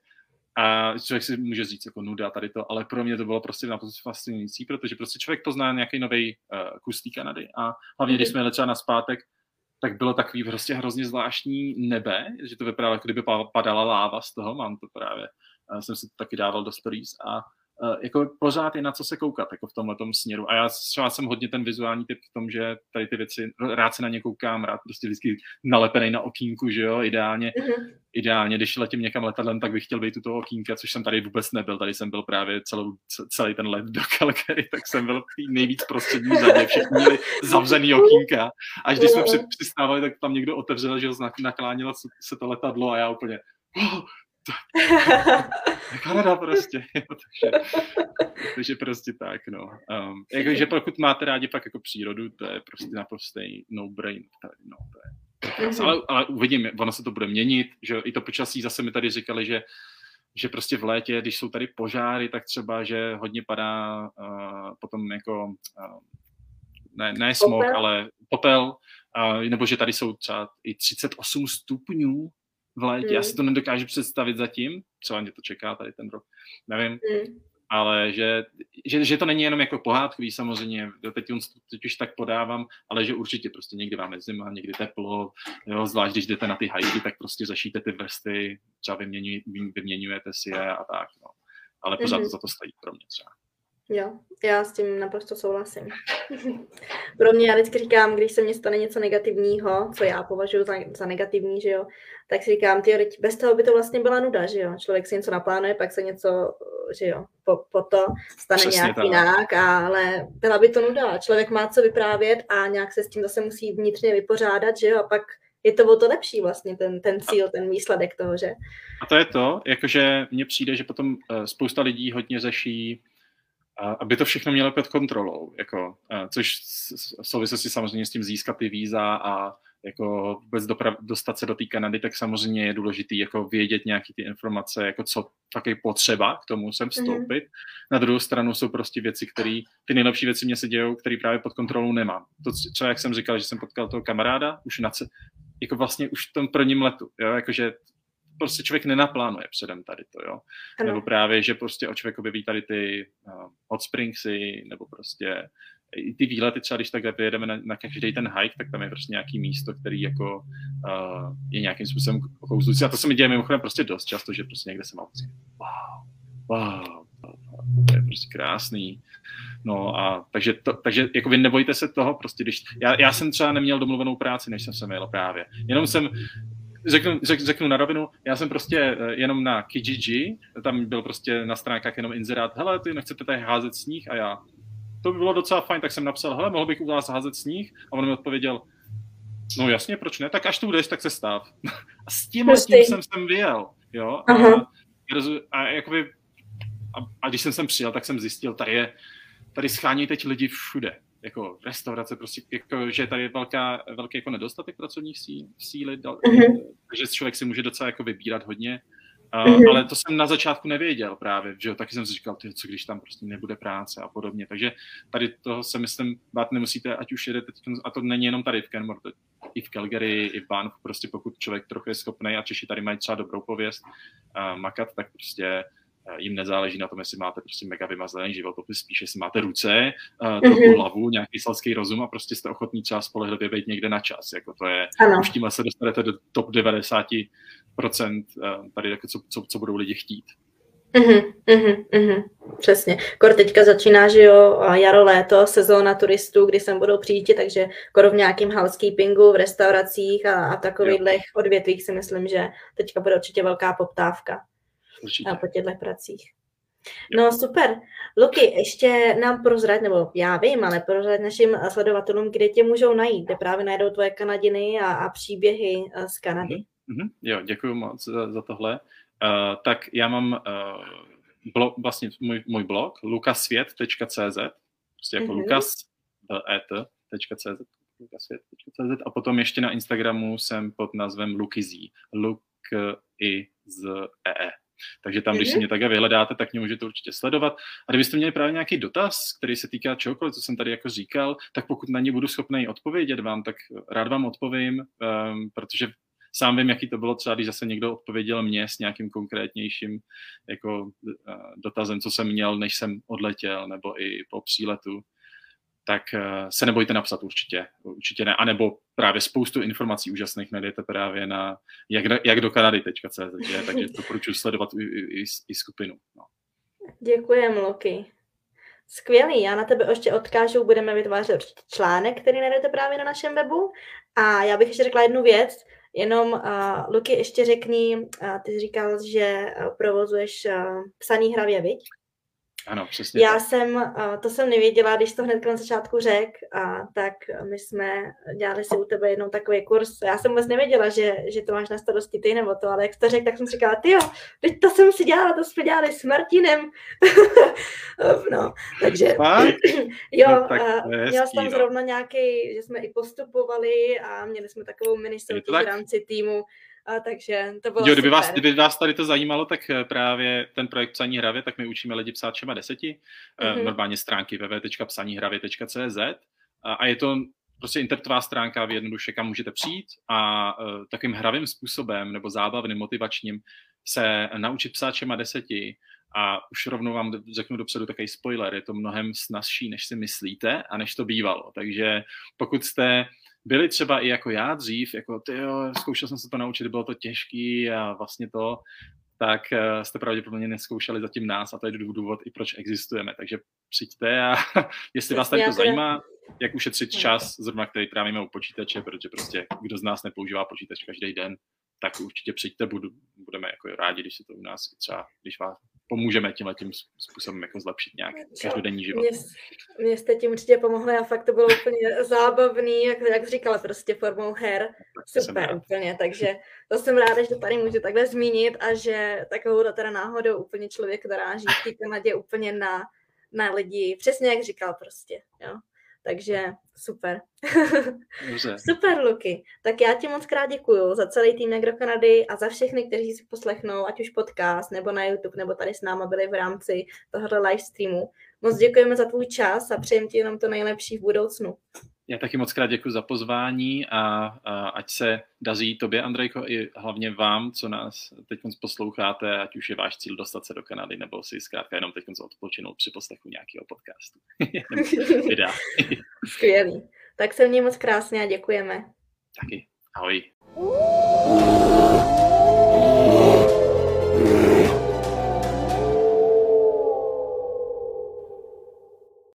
a člověk si může říct jako nuda tady to, ale pro mě to bylo prostě naprosto fascinující, protože prostě člověk pozná nějaký nový uh, kus té Kanady. A hlavně, když jsme jeli třeba na zpátek, tak bylo takový prostě hrozně zvláštní nebe, že to vypadalo, jako kdyby padala láva z toho, mám to právě, uh, jsem si to taky dával do stories a Eh, jako pořád je na co se koukat jako v tomhle směru. A já třeba jsem hodně ten vizuální typ v tom, že tady ty věci, rád se na ně koukám, rád prostě vždycky nalepený na okýnku, že jo, ideálně. Mm-hmm. Ideálně, když letím někam letadlem, tak bych chtěl být u toho okýnka, což jsem tady vůbec nebyl. Tady jsem byl právě celou, celý ten let do Calgary, tak jsem byl nejvíc prostřední zadě. Všichni měli zavřený okýnka. Až když jsme přistávali, tak tam někdo otevřel, že ho naklánilo se to letadlo a já úplně oh, Kanada prostě, takže, takže prostě tak, no. Um, jakože pokud máte rádi pak jako přírodu, to je prostě naprostý no-brain tady, no, to je mm-hmm. ale, ale uvidím, ono se to bude měnit, že i to počasí, zase mi tady říkali, že že prostě v létě, když jsou tady požáry, tak třeba, že hodně padá uh, potom jako, uh, ne, ne smog, popel. ale popel, uh, nebo že tady jsou třeba i 38 stupňů v létě. Mm. Já si to nedokážu představit zatím, třeba mě to čeká tady ten rok, nevím. Mm. Ale že, že, že, to není jenom jako pohádkový samozřejmě, teď, teď už tak podávám, ale že určitě prostě někdy vám je zima, někdy teplo, jo, zvlášť když jdete na ty hajky, tak prostě zašíte ty vrsty, třeba vyměňuj, vyměňujete si je a tak, no. Ale pořád mm-hmm. to za to stojí pro mě třeba. Jo, já s tím naprosto souhlasím. Pro mě, já vždycky říkám, když se mně stane něco negativního, co já považuji za, za negativní, že jo, tak si říkám, ty bez toho by to vlastně byla nuda, že jo. Člověk si něco naplánuje, pak se něco, že jo, po, po to stane Přesně nějak tak. jinak, ale byla by to nuda. Člověk má co vyprávět a nějak se s tím zase musí vnitřně vypořádat, že jo, a pak je to o to lepší vlastně, ten, ten cíl, ten výsledek toho, že? A to je to, jakože mně přijde, že potom uh, spousta lidí hodně řeší aby to všechno mělo pod kontrolou, jako, což v souvislosti samozřejmě s tím získat ty víza a jako vůbec doprav, dostat se do té Kanady, tak samozřejmě je důležité jako vědět nějaké ty informace, jako co fakt je potřeba k tomu sem mhm. vstoupit. Mm-hmm. Na druhou stranu jsou prostě věci, které, ty nejlepší věci mě se dějou, které právě pod kontrolou nemám. To třeba, jak jsem říkal, že jsem potkal toho kamaráda, už na, jako vlastně už v tom prvním letu, jo, jakože prostě člověk nenaplánuje předem tady to, jo. Ano. Nebo právě, že prostě o člověk objeví tady ty uh, hot springsy, nebo prostě i ty výlety, třeba když tak vyjedeme na, na každý ten hike, tak tam je prostě nějaký místo, který jako uh, je nějakým způsobem kouzlující. A to se mi děje mimochodem prostě dost často, že prostě někde se mám wow, wow, to je prostě krásný. No a takže, to, takže jako vy nebojte se toho, prostě když, já, já jsem třeba neměl domluvenou práci, než jsem se jel právě. Jenom jsem řeknu, řek, řeknu na rovinu, já jsem prostě eh, jenom na Kijiji, tam byl prostě na stránkách jenom inzerát, hele, ty nechcete tady házet sníh? A já, to by bylo docela fajn, tak jsem napsal, hele, mohl bych u vás házet sníh? A on mi odpověděl, no jasně, proč ne, tak až tu budeš, tak se stav. a s tím, s tím jsem sem vyjel, jo, a, a, jakoby, a, a, když jsem sem přijel, tak jsem zjistil, tady je, tady schání teď lidi všude, jako restaurace, prostě, jako, že tady je velká, velký jako nedostatek pracovních síly, síly mm-hmm. takže člověk si může docela jako vybírat hodně. Uh, ale to jsem na začátku nevěděl právě, že jo, taky jsem si říkal, ty, co když tam prostě nebude práce a podobně. Takže tady toho se myslím, bát nemusíte, ať už jedete, a to není jenom tady v Kenmore, to i v Calgary, i v Banff, prostě pokud člověk trochu je schopný a Češi tady mají třeba dobrou pověst uh, makat, tak prostě jim nezáleží na tom, jestli máte prostě mega vymazaný životopis, spíš jestli máte ruce, uh, trochu mm-hmm. hlavu, nějaký selský rozum a prostě jste ochotní třeba spolehlivě být někde na čas. Jako to je, ano. už tímhle se dostanete do top 90% uh, tady, jako co, co, co budou lidi chtít. Uhum, uhum, uhum, přesně. Kor teďka začíná, že jo, jaro, léto, sezóna turistů, kdy sem budou přijít, takže kor v nějakým housekeepingu, v restauracích a, a takových odvětvích si myslím, že teďka bude určitě velká poptávka. Určitě. po těchto pracích. No super. Luky, ještě nám prozrať, nebo já vím, ale prozrať našim sledovatelům, kde tě můžou najít, kde právě najdou tvoje Kanadiny a, a příběhy eh, z Kanady. Mm-hmm. Jo, děkuji moc za, za tohle. Uh, tak já mám uh, blog, vlastně můj, můj blog lukasvět.cz prostě jako mm-hmm. lukas.et.cz lukasvět.cz a potom ještě na Instagramu jsem pod názvem Lukizí. Luk i z EE. Takže tam, když si mhm. mě takhle vyhledáte, tak mě můžete určitě sledovat. A kdybyste měli právě nějaký dotaz, který se týká čehokoliv, co jsem tady jako říkal, tak pokud na ně budu schopný odpovědět vám, tak rád vám odpovím, um, protože sám vím, jaký to bylo třeba, když zase někdo odpověděl mě s nějakým konkrétnějším jako, uh, dotazem, co jsem měl, než jsem odletěl, nebo i po příletu tak eh, se nebojte napsat určitě, určitě ne. A nebo právě spoustu informací úžasných najdete právě na jak, jak do Kanady.cz, takže doporučuji sledovat i, i, i skupinu. No. Děkujem, Loki. Skvělý, já na tebe ještě odkážu, budeme vytvářet článek, který najdete právě na našem webu. A já bych ještě řekla jednu věc, jenom uh, Luky, ještě řekni, uh, ty jsi říkal, že provozuješ uh, psaný hravě, viď? Ano, přesně. Já tak. jsem, to jsem nevěděla, když to hned na začátku řek, a tak my jsme dělali si u tebe jednou takový kurz. Já jsem vůbec nevěděla, že, že to máš na starosti ty nebo to, ale jak to řek, tak jsem si říkala, ty jo, teď to jsem si dělala, to jsme dělali s Martinem. no, takže jo, no, tak měla jsem tam no. zrovna nějaký, že jsme i postupovali a měli jsme takovou mini v rámci týmu, a takže to bylo jo, kdyby super. vás, kdyby vás tady to zajímalo, tak eh, právě ten projekt Psaní hravě, tak my učíme lidi psát všema deseti, mm-hmm. normálně stránky www.psaníhravě.cz a, a je to prostě internetová stránka v jednoduše, kam můžete přijít a uh, takovým hravým způsobem nebo zábavným, motivačním se naučit psát všema deseti a už rovnou vám řeknu dopředu takový spoiler, je to mnohem snazší, než si myslíte a než to bývalo. Takže pokud jste byli třeba i jako já dřív, jako ty jo, zkoušel jsem se to naučit, bylo to těžký a vlastně to, tak uh, jste pravděpodobně neskoušeli zatím nás a to je důvod i proč existujeme. Takže přijďte a jestli vás tady to zajímá, jak ušetřit čas, zrovna který trávíme u počítače, protože prostě kdo z nás nepoužívá počítač každý den, tak určitě přijďte, budu, budeme jako rádi, když se to u nás třeba, když vás pomůžeme tímhle tím způsobem jako zlepšit nějak každodenní život. Mě, mě jste tím určitě pomohli a fakt to bylo úplně zábavný, jak, jak říkala, prostě formou her. Super, úplně, takže to jsem ráda, že to tady můžu takhle zmínit a že takovou teda náhodou úplně člověk doráží v té Kanadě úplně na, na lidi, přesně jak říkal prostě, jo. Takže super. super, Luky. Tak já ti moc krát děkuju za celý tým Negro Kanady a za všechny, kteří si poslechnou, ať už podcast, nebo na YouTube, nebo tady s náma byli v rámci tohoto live streamu. Moc děkujeme za tvůj čas a přejem ti jenom to nejlepší v budoucnu. Já taky moc krát děkuji za pozvání a, a ať se daří tobě, Andrejko, i hlavně vám, co nás teď posloucháte, ať už je váš cíl dostat se do Kanady, nebo si zkrátka jenom teď odpočinout při poslechu nějakého podcastu. Skvělý. Tak se měj moc krásně a děkujeme. Taky. Ahoj.